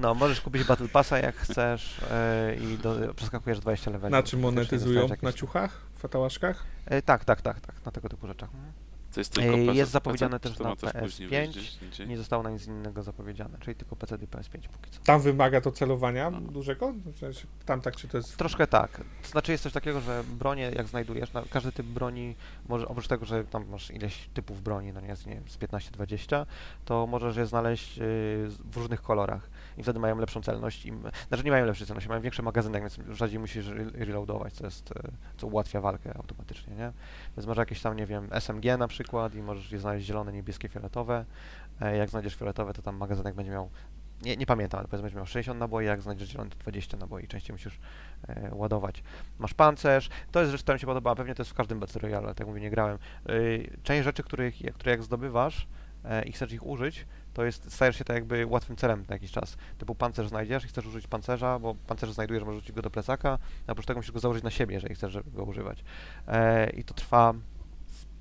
no możesz kupić Battle Passa jak chcesz e, i do, przeskakujesz 20 leveli. Na czym monetyzują? dostajesz Na jakieś- ciuchach? Fatałaszkach? E, tak, tak, tak, tak, na tego typu rzeczach. To jest tylko Ej, PC, jest zapowiedziane PC, też na ma też później PS5. wyjść gdzieś indziej? Nie zostało na nic innego zapowiedziane, czyli tylko PC i PS5 póki co. Tam wymaga to celowania No. dużego? Tam tak, czy to jest... Troszkę tak. To znaczy jest coś takiego, że bronie jak znajdujesz, na każdy typ broni, może oprócz tego, że tam masz ileś typów broni, no nie, jest, nie wiem, z 15-20, to możesz je znaleźć yy, z- w różnych kolorach i wtedy mają lepszą celność. Im, znaczy nie mają lepszej celności, mają większy magazynek, więc rzadziej musisz re- reloadować, co jest, yy, co ułatwia walkę automatycznie, nie? Więc masz jakieś tam, nie wiem, SMG na przykład i możesz je znaleźć zielone, niebieskie, fioletowe. E, jak znajdziesz fioletowe, to tam magazynek będzie miał nie, nie pamiętam, ale powiedzmy, będzie miał 60 naboi, jak znajdziesz zielony, to 20 naboi, częściej musisz e, ładować. Masz pancerz, to jest rzecz, która mi się podoba, pewnie to jest w każdym Battle Royale, ale tak mówię, nie grałem. Y, część rzeczy, których, które jak zdobywasz e, i chcesz ich użyć, to jest, stajesz się tak jakby łatwym celem na jakiś czas. Typu pancerz znajdziesz i chcesz użyć pancerza, bo pancerz znajdujesz, możesz rzucić go do plecaka, a oprócz tego musisz go założyć na siebie, jeżeli chcesz go używać. E, I to trwa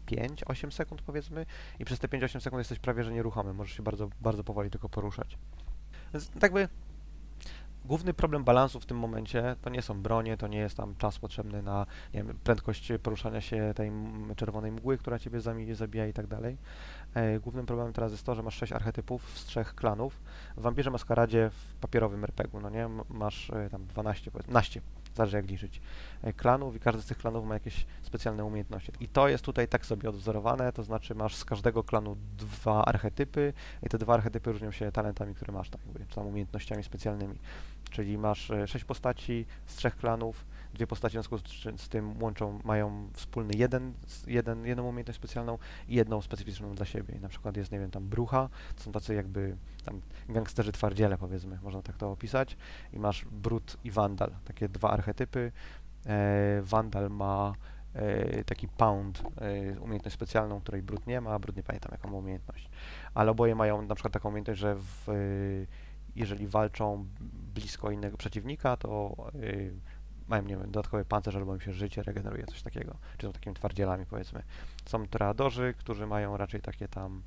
5-8 sekund powiedzmy i przez te 5-8 sekund jesteś prawie że nieruchomy, możesz się bardzo, bardzo powoli tylko poruszać. Więc tak by główny problem balansu w tym momencie to nie są bronie, to nie jest tam czas potrzebny na nie wiem, prędkość poruszania się tej czerwonej mgły, która ciebie zabija i tak dalej. E, głównym problemem teraz jest to, że masz 6 archetypów z trzech klanów. W Wampirze Maskaradzie w papierowym RPG-u, no nie? Masz e, tam 12, powiedzmy, 12, zależy jak liczyć, e, klanów i każdy z tych klanów ma jakieś specjalne umiejętności. I to jest tutaj tak sobie odwzorowane, to znaczy masz z każdego klanu dwa archetypy i te dwa archetypy różnią się talentami, które masz, tak jakby, czy tam umiejętnościami specjalnymi. Czyli masz e, sześć postaci z trzech klanów, dwie postaci w związku z, z tym łączą, mają wspólny jeden, jeden, jedną umiejętność specjalną i jedną specyficzną dla siebie. Na przykład jest, nie wiem, tam brucha, to są tacy jakby tam gangsterzy twardziele, powiedzmy, można tak to opisać. I masz brut i wandal, takie dwa archetypy. E, wandal ma e, taki pound, e, umiejętność specjalną, której brut nie ma, a brut nie pamiętam jaką umiejętność. Ale oboje mają na przykład taką umiejętność, że w, e, jeżeli walczą blisko innego przeciwnika, to y, mają, nie wiem, dodatkowy pancerz albo im się życie regeneruje, coś takiego. Czy są takimi twardzielami, powiedzmy. Są toreadorzy, którzy mają raczej takie tam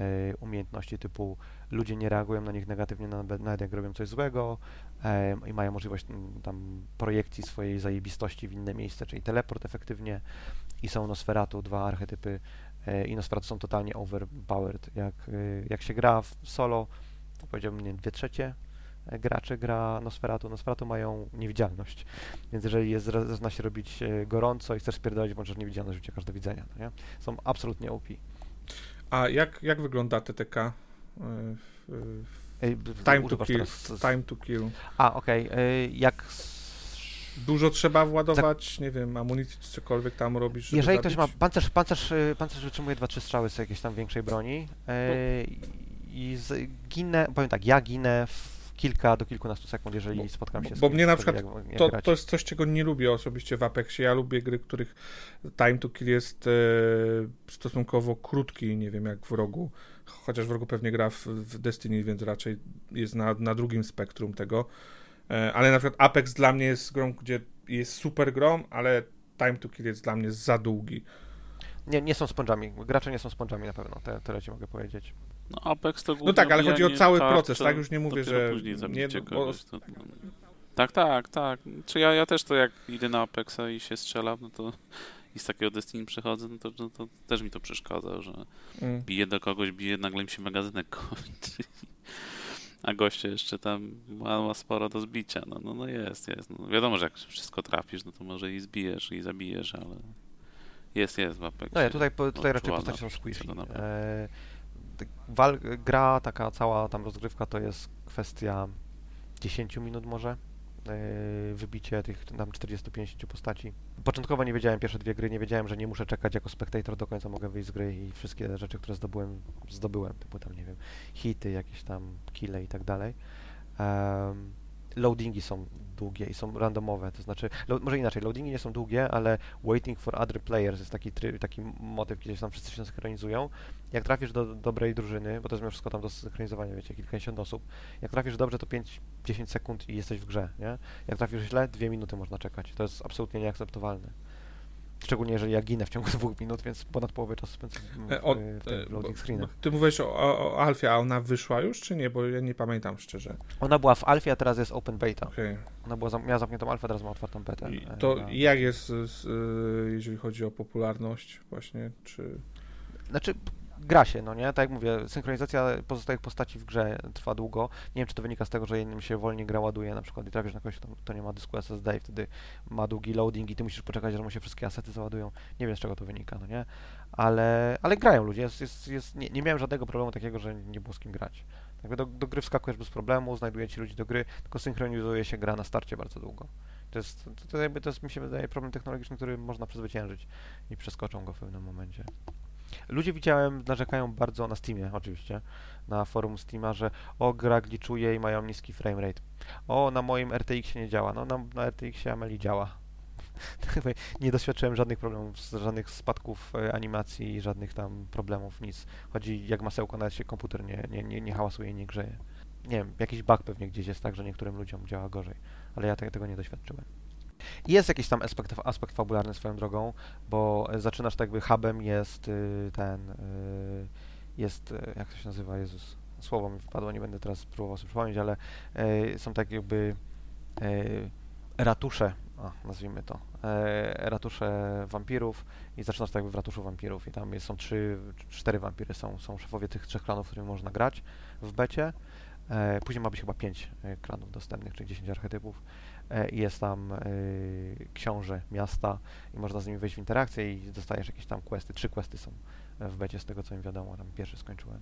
y, umiejętności typu ludzie nie reagują na nich negatywnie, nawet jak robią coś złego em, i mają możliwość mm, tam projekcji swojej zajebistości w inne miejsce, czyli teleport efektywnie i są Nosferatu, dwa archetypy e, i Nosferatu są totalnie overpowered. Jak, jak się gra w solo, to powiedziałbym, nie, dwie trzecie e, graczy gra Nosferatu. Nosferatu mają niewidzialność, więc jeżeli jest, zaczyna się robić e, gorąco i chcesz spierdolić, możesz niewidzialność uciekasz do widzenia, no nie? Są absolutnie OP. A jak, jak wygląda TTK? y, w- Time to kill. teraz Time to kill. A, okej. e, Jak... Dużo trzeba władować, nie wiem, amunicji czy cokolwiek tam robisz, Jeżeli ktoś ma zabić? pancerz, pancerz, y, pancerz wytrzymuje 2-3 strzały z jakiejś tam większej broni e, i z, ginę, powiem tak, ja ginę w kilka do kilkunastu sekund, jeżeli Bo- spotkam się z bo mnie na przykład To, to jest coś, czego nie lubię osobiście w Apexie. Ja lubię gry, których time to kill jest e, stosunkowo krótki, nie wiem, jak w rogu. Chociaż w rogu pewnie gra w, w Destiny, więc raczej jest na, na drugim spektrum tego. E, ale na przykład Apex dla mnie jest grą, gdzie jest super grą, ale time to kill jest dla mnie za długi. Nie, nie są sponżami, gracze nie są sponżami na pewno, te, tyle ci mogę powiedzieć. No Apex to No tak, ale chodzi o cały proces, tak? Już nie mówię, że później nie, bo- kogoś, to. Tak, tak, tak. Czy ja, ja też to jak idę na Apexa i się strzelam, no to i z takiego Destiny przychodzę, no to, no to też mi to przeszkadza, że Mm. bije do kogoś, bije, nagle mi się magazynek kończy. A goście jeszcze tam ma, ma sporo do zbicia. No, no, no jest, jest. No, wiadomo, że jak wszystko trafisz, no to może i zbijesz, i zabijesz, ale jest, jest w Apexie. No nie, tutaj, po- tutaj raczej postacie są squishy. Wal, gra, taka cała tam rozgrywka to jest kwestia 10 minut może. e, Wybicie tych tam 40-50 postaci. Początkowo nie wiedziałem pierwsze dwie gry, nie wiedziałem, że nie muszę czekać jako spektator do końca mogę wyjść z gry i wszystkie rzeczy, które zdobyłem, zdobyłem, typu tam, nie wiem, hity, jakieś tam kille i tak dalej. Em, loadingi są długie i są randomowe, to znaczy, lo, może inaczej, loadingi nie są długie, ale waiting for other players jest taki, tryb, taki motyw, gdzie tam wszyscy się synchronizują. Jak trafisz do dobrej drużyny, bo to jest wszystko tam do synchronizowania, wiecie, kilkadziesiąt osób, jak trafisz dobrze, to 5-10 sekund i jesteś w grze, nie? Jak trafisz źle, dwie minuty można czekać. To jest absolutnie nieakceptowalne. Szczególnie jeżeli ja ginę w ciągu dwóch minut, więc ponad połowę czasu spędzę w, E, o- w, w e, loading screenach. Ty mówisz o, o, Alfie, a ona wyszła już, czy nie? Bo ja nie pamiętam szczerze. Ona była w alfie, a teraz jest open beta. Okej. Ona była, miała zamkniętą alfę, teraz ma otwartą betę. I E, To na- jak jest, z, jeżeli chodzi o popularność właśnie, czy... Znaczy, gra się, no nie? Tak jak mówię, synchronizacja pozostałych postaci w grze trwa długo. Nie wiem, czy to wynika z tego, że innym się wolniej gra ładuje, na przykład i trafisz na kogoś, kto, kto nie ma dysku SSD i wtedy ma długi loading i ty musisz poczekać, aż mu się wszystkie asety załadują. Nie wiem, z czego to wynika, no nie? Ale, ale grają ludzie. Jest, jest, jest, nie, nie miałem żadnego problemu takiego, że nie było z kim grać. Jakby do, do gry wskakujesz bez problemu, znajduje ci ludzi do gry, tylko synchronizuje się gra na starcie bardzo długo. To jest, to, to, jakby, to jest, mi się wydaje, problem technologiczny, który można przezwyciężyć i przeskoczą go w pewnym momencie. Ludzie widziałem, narzekają bardzo na Steamie oczywiście, na forum Steama, że o, gra gliczuje i mają niski framerate. O, na moim RTX nie działa. No, na, na RTX Ameli działa. nie doświadczyłem żadnych problemów, żadnych spadków e, animacji, żadnych tam problemów, nic. Chodzi jak masełko, nawet się komputer nie, nie, nie, nie hałasuje nie grzeje. Nie wiem, jakiś bug pewnie gdzieś jest tak, że niektórym ludziom działa gorzej, ale ja te, tego nie doświadczyłem. Jest jakiś tam aspekt, aspekt fabularny swoją drogą, bo zaczynasz tak jakby hubem jest y, ten, y, jest, y, jak to się nazywa, Jezus, słowo mi wpadło, nie będę teraz próbował sobie przypomnieć, ale są tak jakby ratusze, a, nazwijmy to, ratusze wampirów i zaczynasz tak jakby w ratuszu wampirów i tam są trzy, cztery wampiry, są, są szefowie tych trzech klanów, którymi można grać w becie. Później ma być chyba pięć e, klanów dostępnych, czyli 10 archetypów. E, i jest tam e, książę miasta i można z nimi wejść w interakcję i dostajesz jakieś tam questy. Trzy questy są w becie, z tego co mi wiadomo, tam pierwszy skończyłem.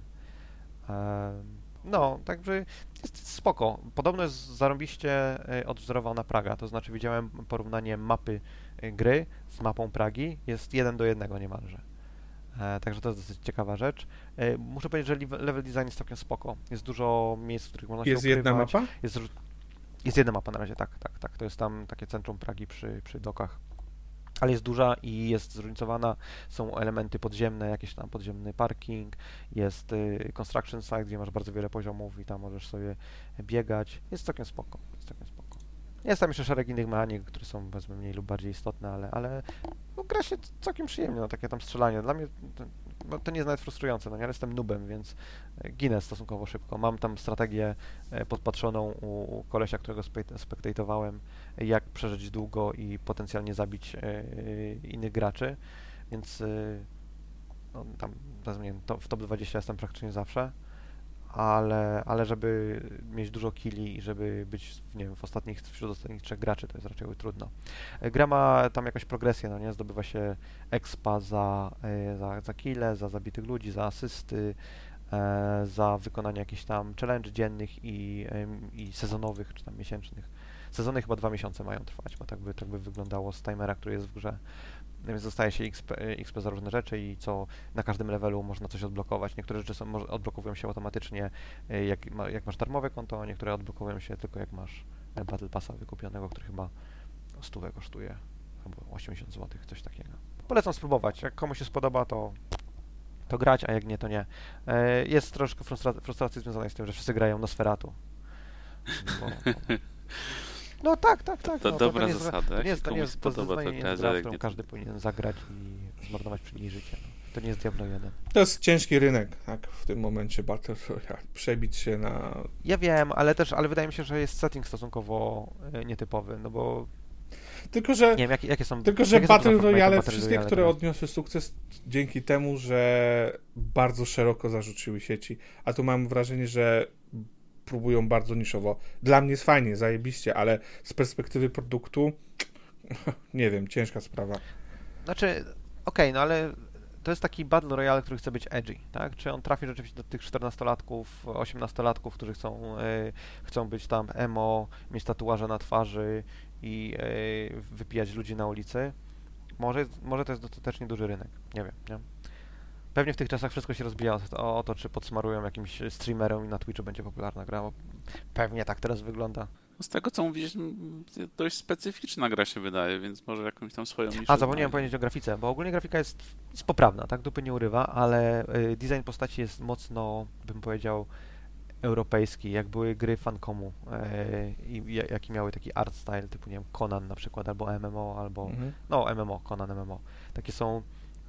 Em, No, także jest spoko. Podobno jest zarąbiście e, odwzorowana Praga, to znaczy widziałem porównanie mapy e, gry z mapą Pragi, jest jeden do jednego niemalże. E, Także to jest dosyć ciekawa rzecz. E, Muszę powiedzieć, że level- design jest całkiem spoko. Jest dużo miejsc, w których można się Jest jedna ukrywać. mapa? Jest, jest jedna mapa na razie, tak, tak, tak. To jest tam takie centrum Pragi przy, przy dokach. Ale jest duża i jest zróżnicowana. Są elementy podziemne, jakiś tam podziemny parking, jest y, construction site, gdzie masz bardzo wiele poziomów i tam możesz sobie biegać. Jest całkiem spoko, jest całkiem spoko. Jest tam jeszcze szereg innych mechanik, które są powiedzmy mniej lub bardziej istotne, ale, ale no, gra się całkiem przyjemnie, no, takie tam strzelanie. Dla mnie to, no, to nie jest nawet frustrujące, no ja jestem nubem, więc e, ginę stosunkowo szybko. Mam tam strategię e, podpatrzoną u, kolesia, którego spek- spektatowałem, jak przeżyć długo i potencjalnie zabić e, innych graczy, więc no, tam nie to, w top 20 jestem praktycznie zawsze, ale, ale żeby mieć dużo killi i żeby być nie wiem, w ostatnich, wśród ostatnich trzech graczy, to jest raczej trudno. E, Gra ma tam jakąś progresję, no nie? Zdobywa się expa za, e, za, za za zabitych ludzi, za asysty, e, za wykonanie jakichś tam challenge dziennych i, i sezonowych, czy tam miesięcznych. Sezony chyba dwa miesiące mają trwać, bo tak by, tak by wyglądało z timera, który jest w grze. Więc dostaje się XP, XP za różne rzeczy i co na każdym levelu można coś odblokować. Niektóre rzeczy są, może, odblokowują się automatycznie, e, jak, ma, jak masz darmowe konto, a niektóre odblokowują się tylko jak masz Battle Passa wykupionego, który chyba stówę kosztuje, albo 80 zł, coś takiego. Polecam spróbować. Jak komuś się spodoba, to, to grać, a jak nie, to nie. E, Jest troszkę frustra- frustracji związanej z tym, że wszyscy grają Nosferatu. Bo, no tak, tak, tak. To no, dobra nie jest, zasada. to Jak nie jest, się to nie jest, to to nie jest w jak którą nie, to- każdy powinien zagrać i zmarnować przy niej życie. No. To nie jest Diablo 1. To jest ciężki rynek, tak, w tym momencie Battle Royale. Przebić się na... Ja wiem, ale też, ale wydaje mi się, że jest setting stosunkowo e, nietypowy, no bo Tylko, że... nie wiem, jakie, jakie są Tylko, że jakie Battle Royale, wszystkie, Royale które odniosły sukces dzięki temu, że bardzo szeroko zarzuciły sieci, a tu mam wrażenie, że próbują bardzo niszowo. Dla mnie jest fajnie, zajebiście, ale z perspektywy produktu nie wiem, ciężka sprawa. Znaczy, okej, no ale to jest taki Battle Royale, który chce być edgy, tak? Czy on trafi rzeczywiście do tych 14-latków, 18-latków, którzy chcą, e, chcą być tam emo, mieć tatuaże na twarzy i e, wypijać ludzi na ulicy? Może, może to jest dostatecznie duży rynek, nie wiem, nie? Pewnie w tych czasach wszystko się rozbija o, o to, czy podsmarują jakimś streamerem i na Twitchu będzie popularna gra, bo pewnie tak teraz wygląda. Z tego co mówisz, dość specyficzna gra się wydaje, więc może jakąś tam swoją niszę A, zapomniałem znajdzie. powiedzieć o grafice, bo ogólnie grafika jest, jest poprawna, tak? Dupy nie urywa, ale y, design postaci jest mocno, bym powiedział, europejski, jak były gry Fancomu y, i ja- jaki miały taki art style, typu, nie wiem, Conan na przykład, albo MMO, albo, Mhm. no MMO, Conan MMO. Takie są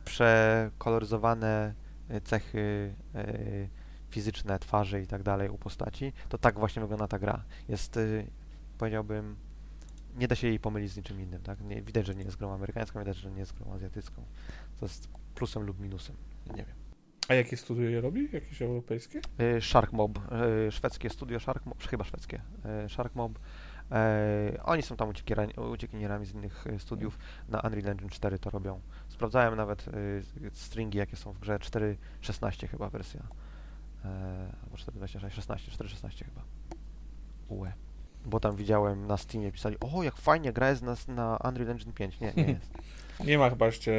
przekoloryzowane y, cechy y, fizyczne twarzy i tak dalej u postaci, to tak właśnie wygląda ta gra. Jest, y, powiedziałbym, nie da się jej pomylić z niczym innym, tak? Nie, widać, że nie jest grą amerykańską, widać, że nie jest grą azjatycką. To jest plusem lub minusem, nie wiem. A jakie studio je robi? Jakieś europejskie? Y, Shark Mob, y, szwedzkie studio Shark Mob, chyba szwedzkie, Shark Mob. y, Oni są tam uciekinierami z innych studiów. Na Unreal Engine 4 to robią. Sprawdzałem nawet y, stringi, jakie są w grze. 4.16 chyba wersja. y, Albo 4.26, 16, 4.16 chyba. UE. Bo tam widziałem na Steamie pisali, o jak fajnie gra jest na, na Unreal Engine 5. Nie, nie jest. Nie ma chyba jeszcze.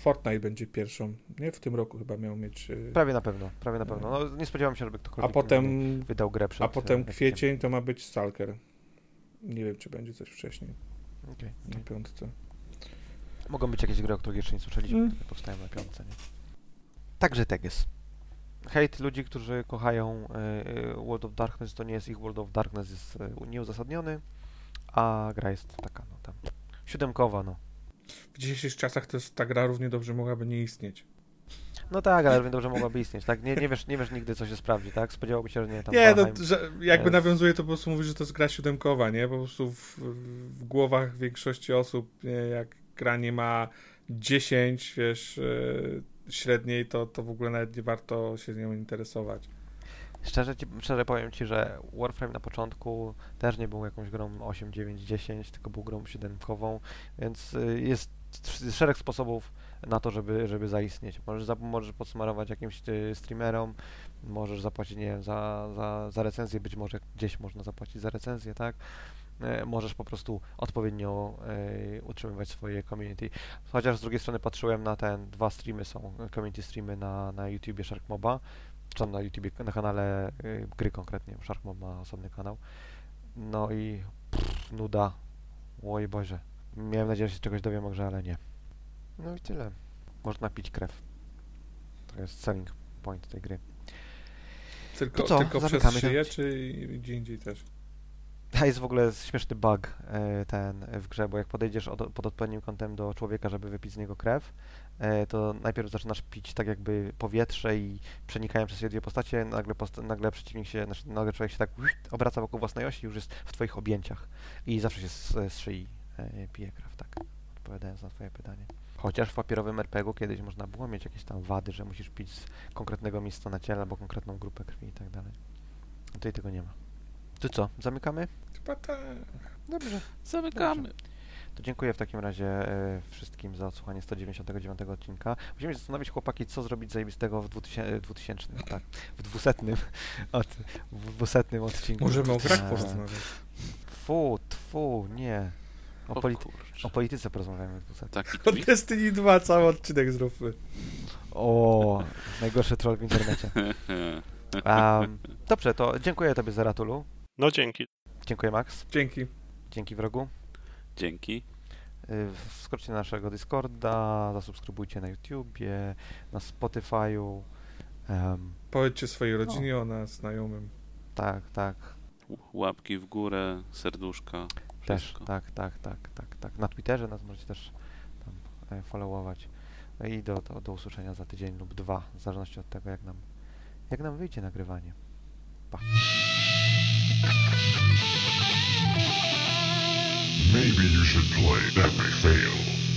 Fortnite będzie pierwszą. Nie, w tym roku chyba miał mieć. y, Prawie na pewno, prawie na pewno. No, nie spodziewałem się, żeby A ktokolwiek potem. wydał grę przed A potem e, kwiecień to ma być Stalker. Nie wiem, czy będzie coś wcześniej. Okej, Na piątce. Mogą być jakieś gry, o których jeszcze nie słyszeliśmy, Mm. które powstają na piątce, nie? Także tak jest. Hejt ludzi, którzy kochają e, e, World of Darkness, to nie jest ich World of Darkness, jest e, nieuzasadniony, a gra jest taka, no tam, siódemkowa, no. W dzisiejszych czasach to jest, ta gra równie dobrze mogłaby nie istnieć. No tak, ale równie dobrze mogłaby istnieć, tak? Nie, nie, wiesz, nie wiesz nigdy, co się sprawdzi, tak? Spodziewałby się, że nie, tam nie, no, że jakby jest- nawiązuje to po prostu mówi, że to jest gra siódemkowa, nie? Po prostu w, w głowach większości osób, nie? jak gra nie ma 10, wiesz, e, średniej, to, to w ogóle nawet nie warto się nią interesować. Szczerze, ci, szczerze powiem Ci, że Warframe na początku też nie był jakąś grą 8, 9, 10, tylko był grą siódemkową, więc y, jest sz- szereg sposobów na to, żeby, żeby zaistnieć. Możesz, za, możesz podsmarować jakimś y, streamerom, możesz zapłacić, nie wiem, za, za, za recenzję, być może gdzieś można zapłacić za recenzję, tak? E, Możesz po prostu odpowiednio e, utrzymywać swoje community. Chociaż z drugiej strony patrzyłem na ten, dwa streamy są, e, community streamy na, na YouTubie Shark Moba, czy tam na YouTubie, na kanale y, gry konkretnie, bo Shark Mob ma osobny kanał. No i pff, nuda. Oj Boże. Miałem nadzieję, że się czegoś dowiem o grze, ale nie. No i tyle. Można pić krew. To jest selling point tej gry. Tylko, To co, tylko przez szyję, czy gdzie indziej też? A jest w ogóle śmieszny bug e, ten w grze, bo jak podejdziesz od, pod odpowiednim kątem do człowieka, żeby wypić z niego krew, e, to najpierw zaczynasz pić tak jakby powietrze i przenikają przez siebie dwie postacie, nagle, post- nagle przeciwnik się, znaczy nagle człowiek się tak obraca wokół własnej osi i już jest w twoich objęciach. I zawsze się z, z szyi e, pije krew, tak, odpowiadając na twoje pytanie. Chociaż w papierowym RPG-u kiedyś można było mieć jakieś tam wady, że musisz pić z konkretnego miejsca na ciele albo konkretną grupę krwi i tak dalej. Tutaj tego nie ma. To co, zamykamy? Chyba tak. Dobrze. Zamykamy. To dziękuję w takim razie e, wszystkim za odsłuchanie 199 odcinka. Musimy się zastanowić, chłopaki, co zrobić zajebistego w 2000, 2000 tak, w 200, od, w 200 odcinku. Możemy o grach Eee, porozmawiać. Fu, tfu, nie. O, O polity- kurczę. o polityce porozmawiamy w 200. Taki O? Destiny 2 cały odcinek zróbmy. O, najgorszy troll w internecie. Um, dobrze, to dziękuję Tobie za Ratulu. No dzięki. Dziękuję Max. Dzięki. Dzięki wrogu. Dzięki. Y, Wskoczcie na naszego Discorda, zasubskrybujcie na YouTubie, na Spotify'u. em, Powiedzcie swojej rodzinie o nas, znajomym. tak, tak, Łapki w górę, serduszka. też, Wszystko. tak, tak, tak, tak, tak. Na Twitterze nas możecie też tam e, followować. No I do, do, do usłyszenia za tydzień lub dwa, w zależności od tego, jak nam, jak nam wyjdzie nagrywanie. Pa. Maybe you should play That Epic Fail.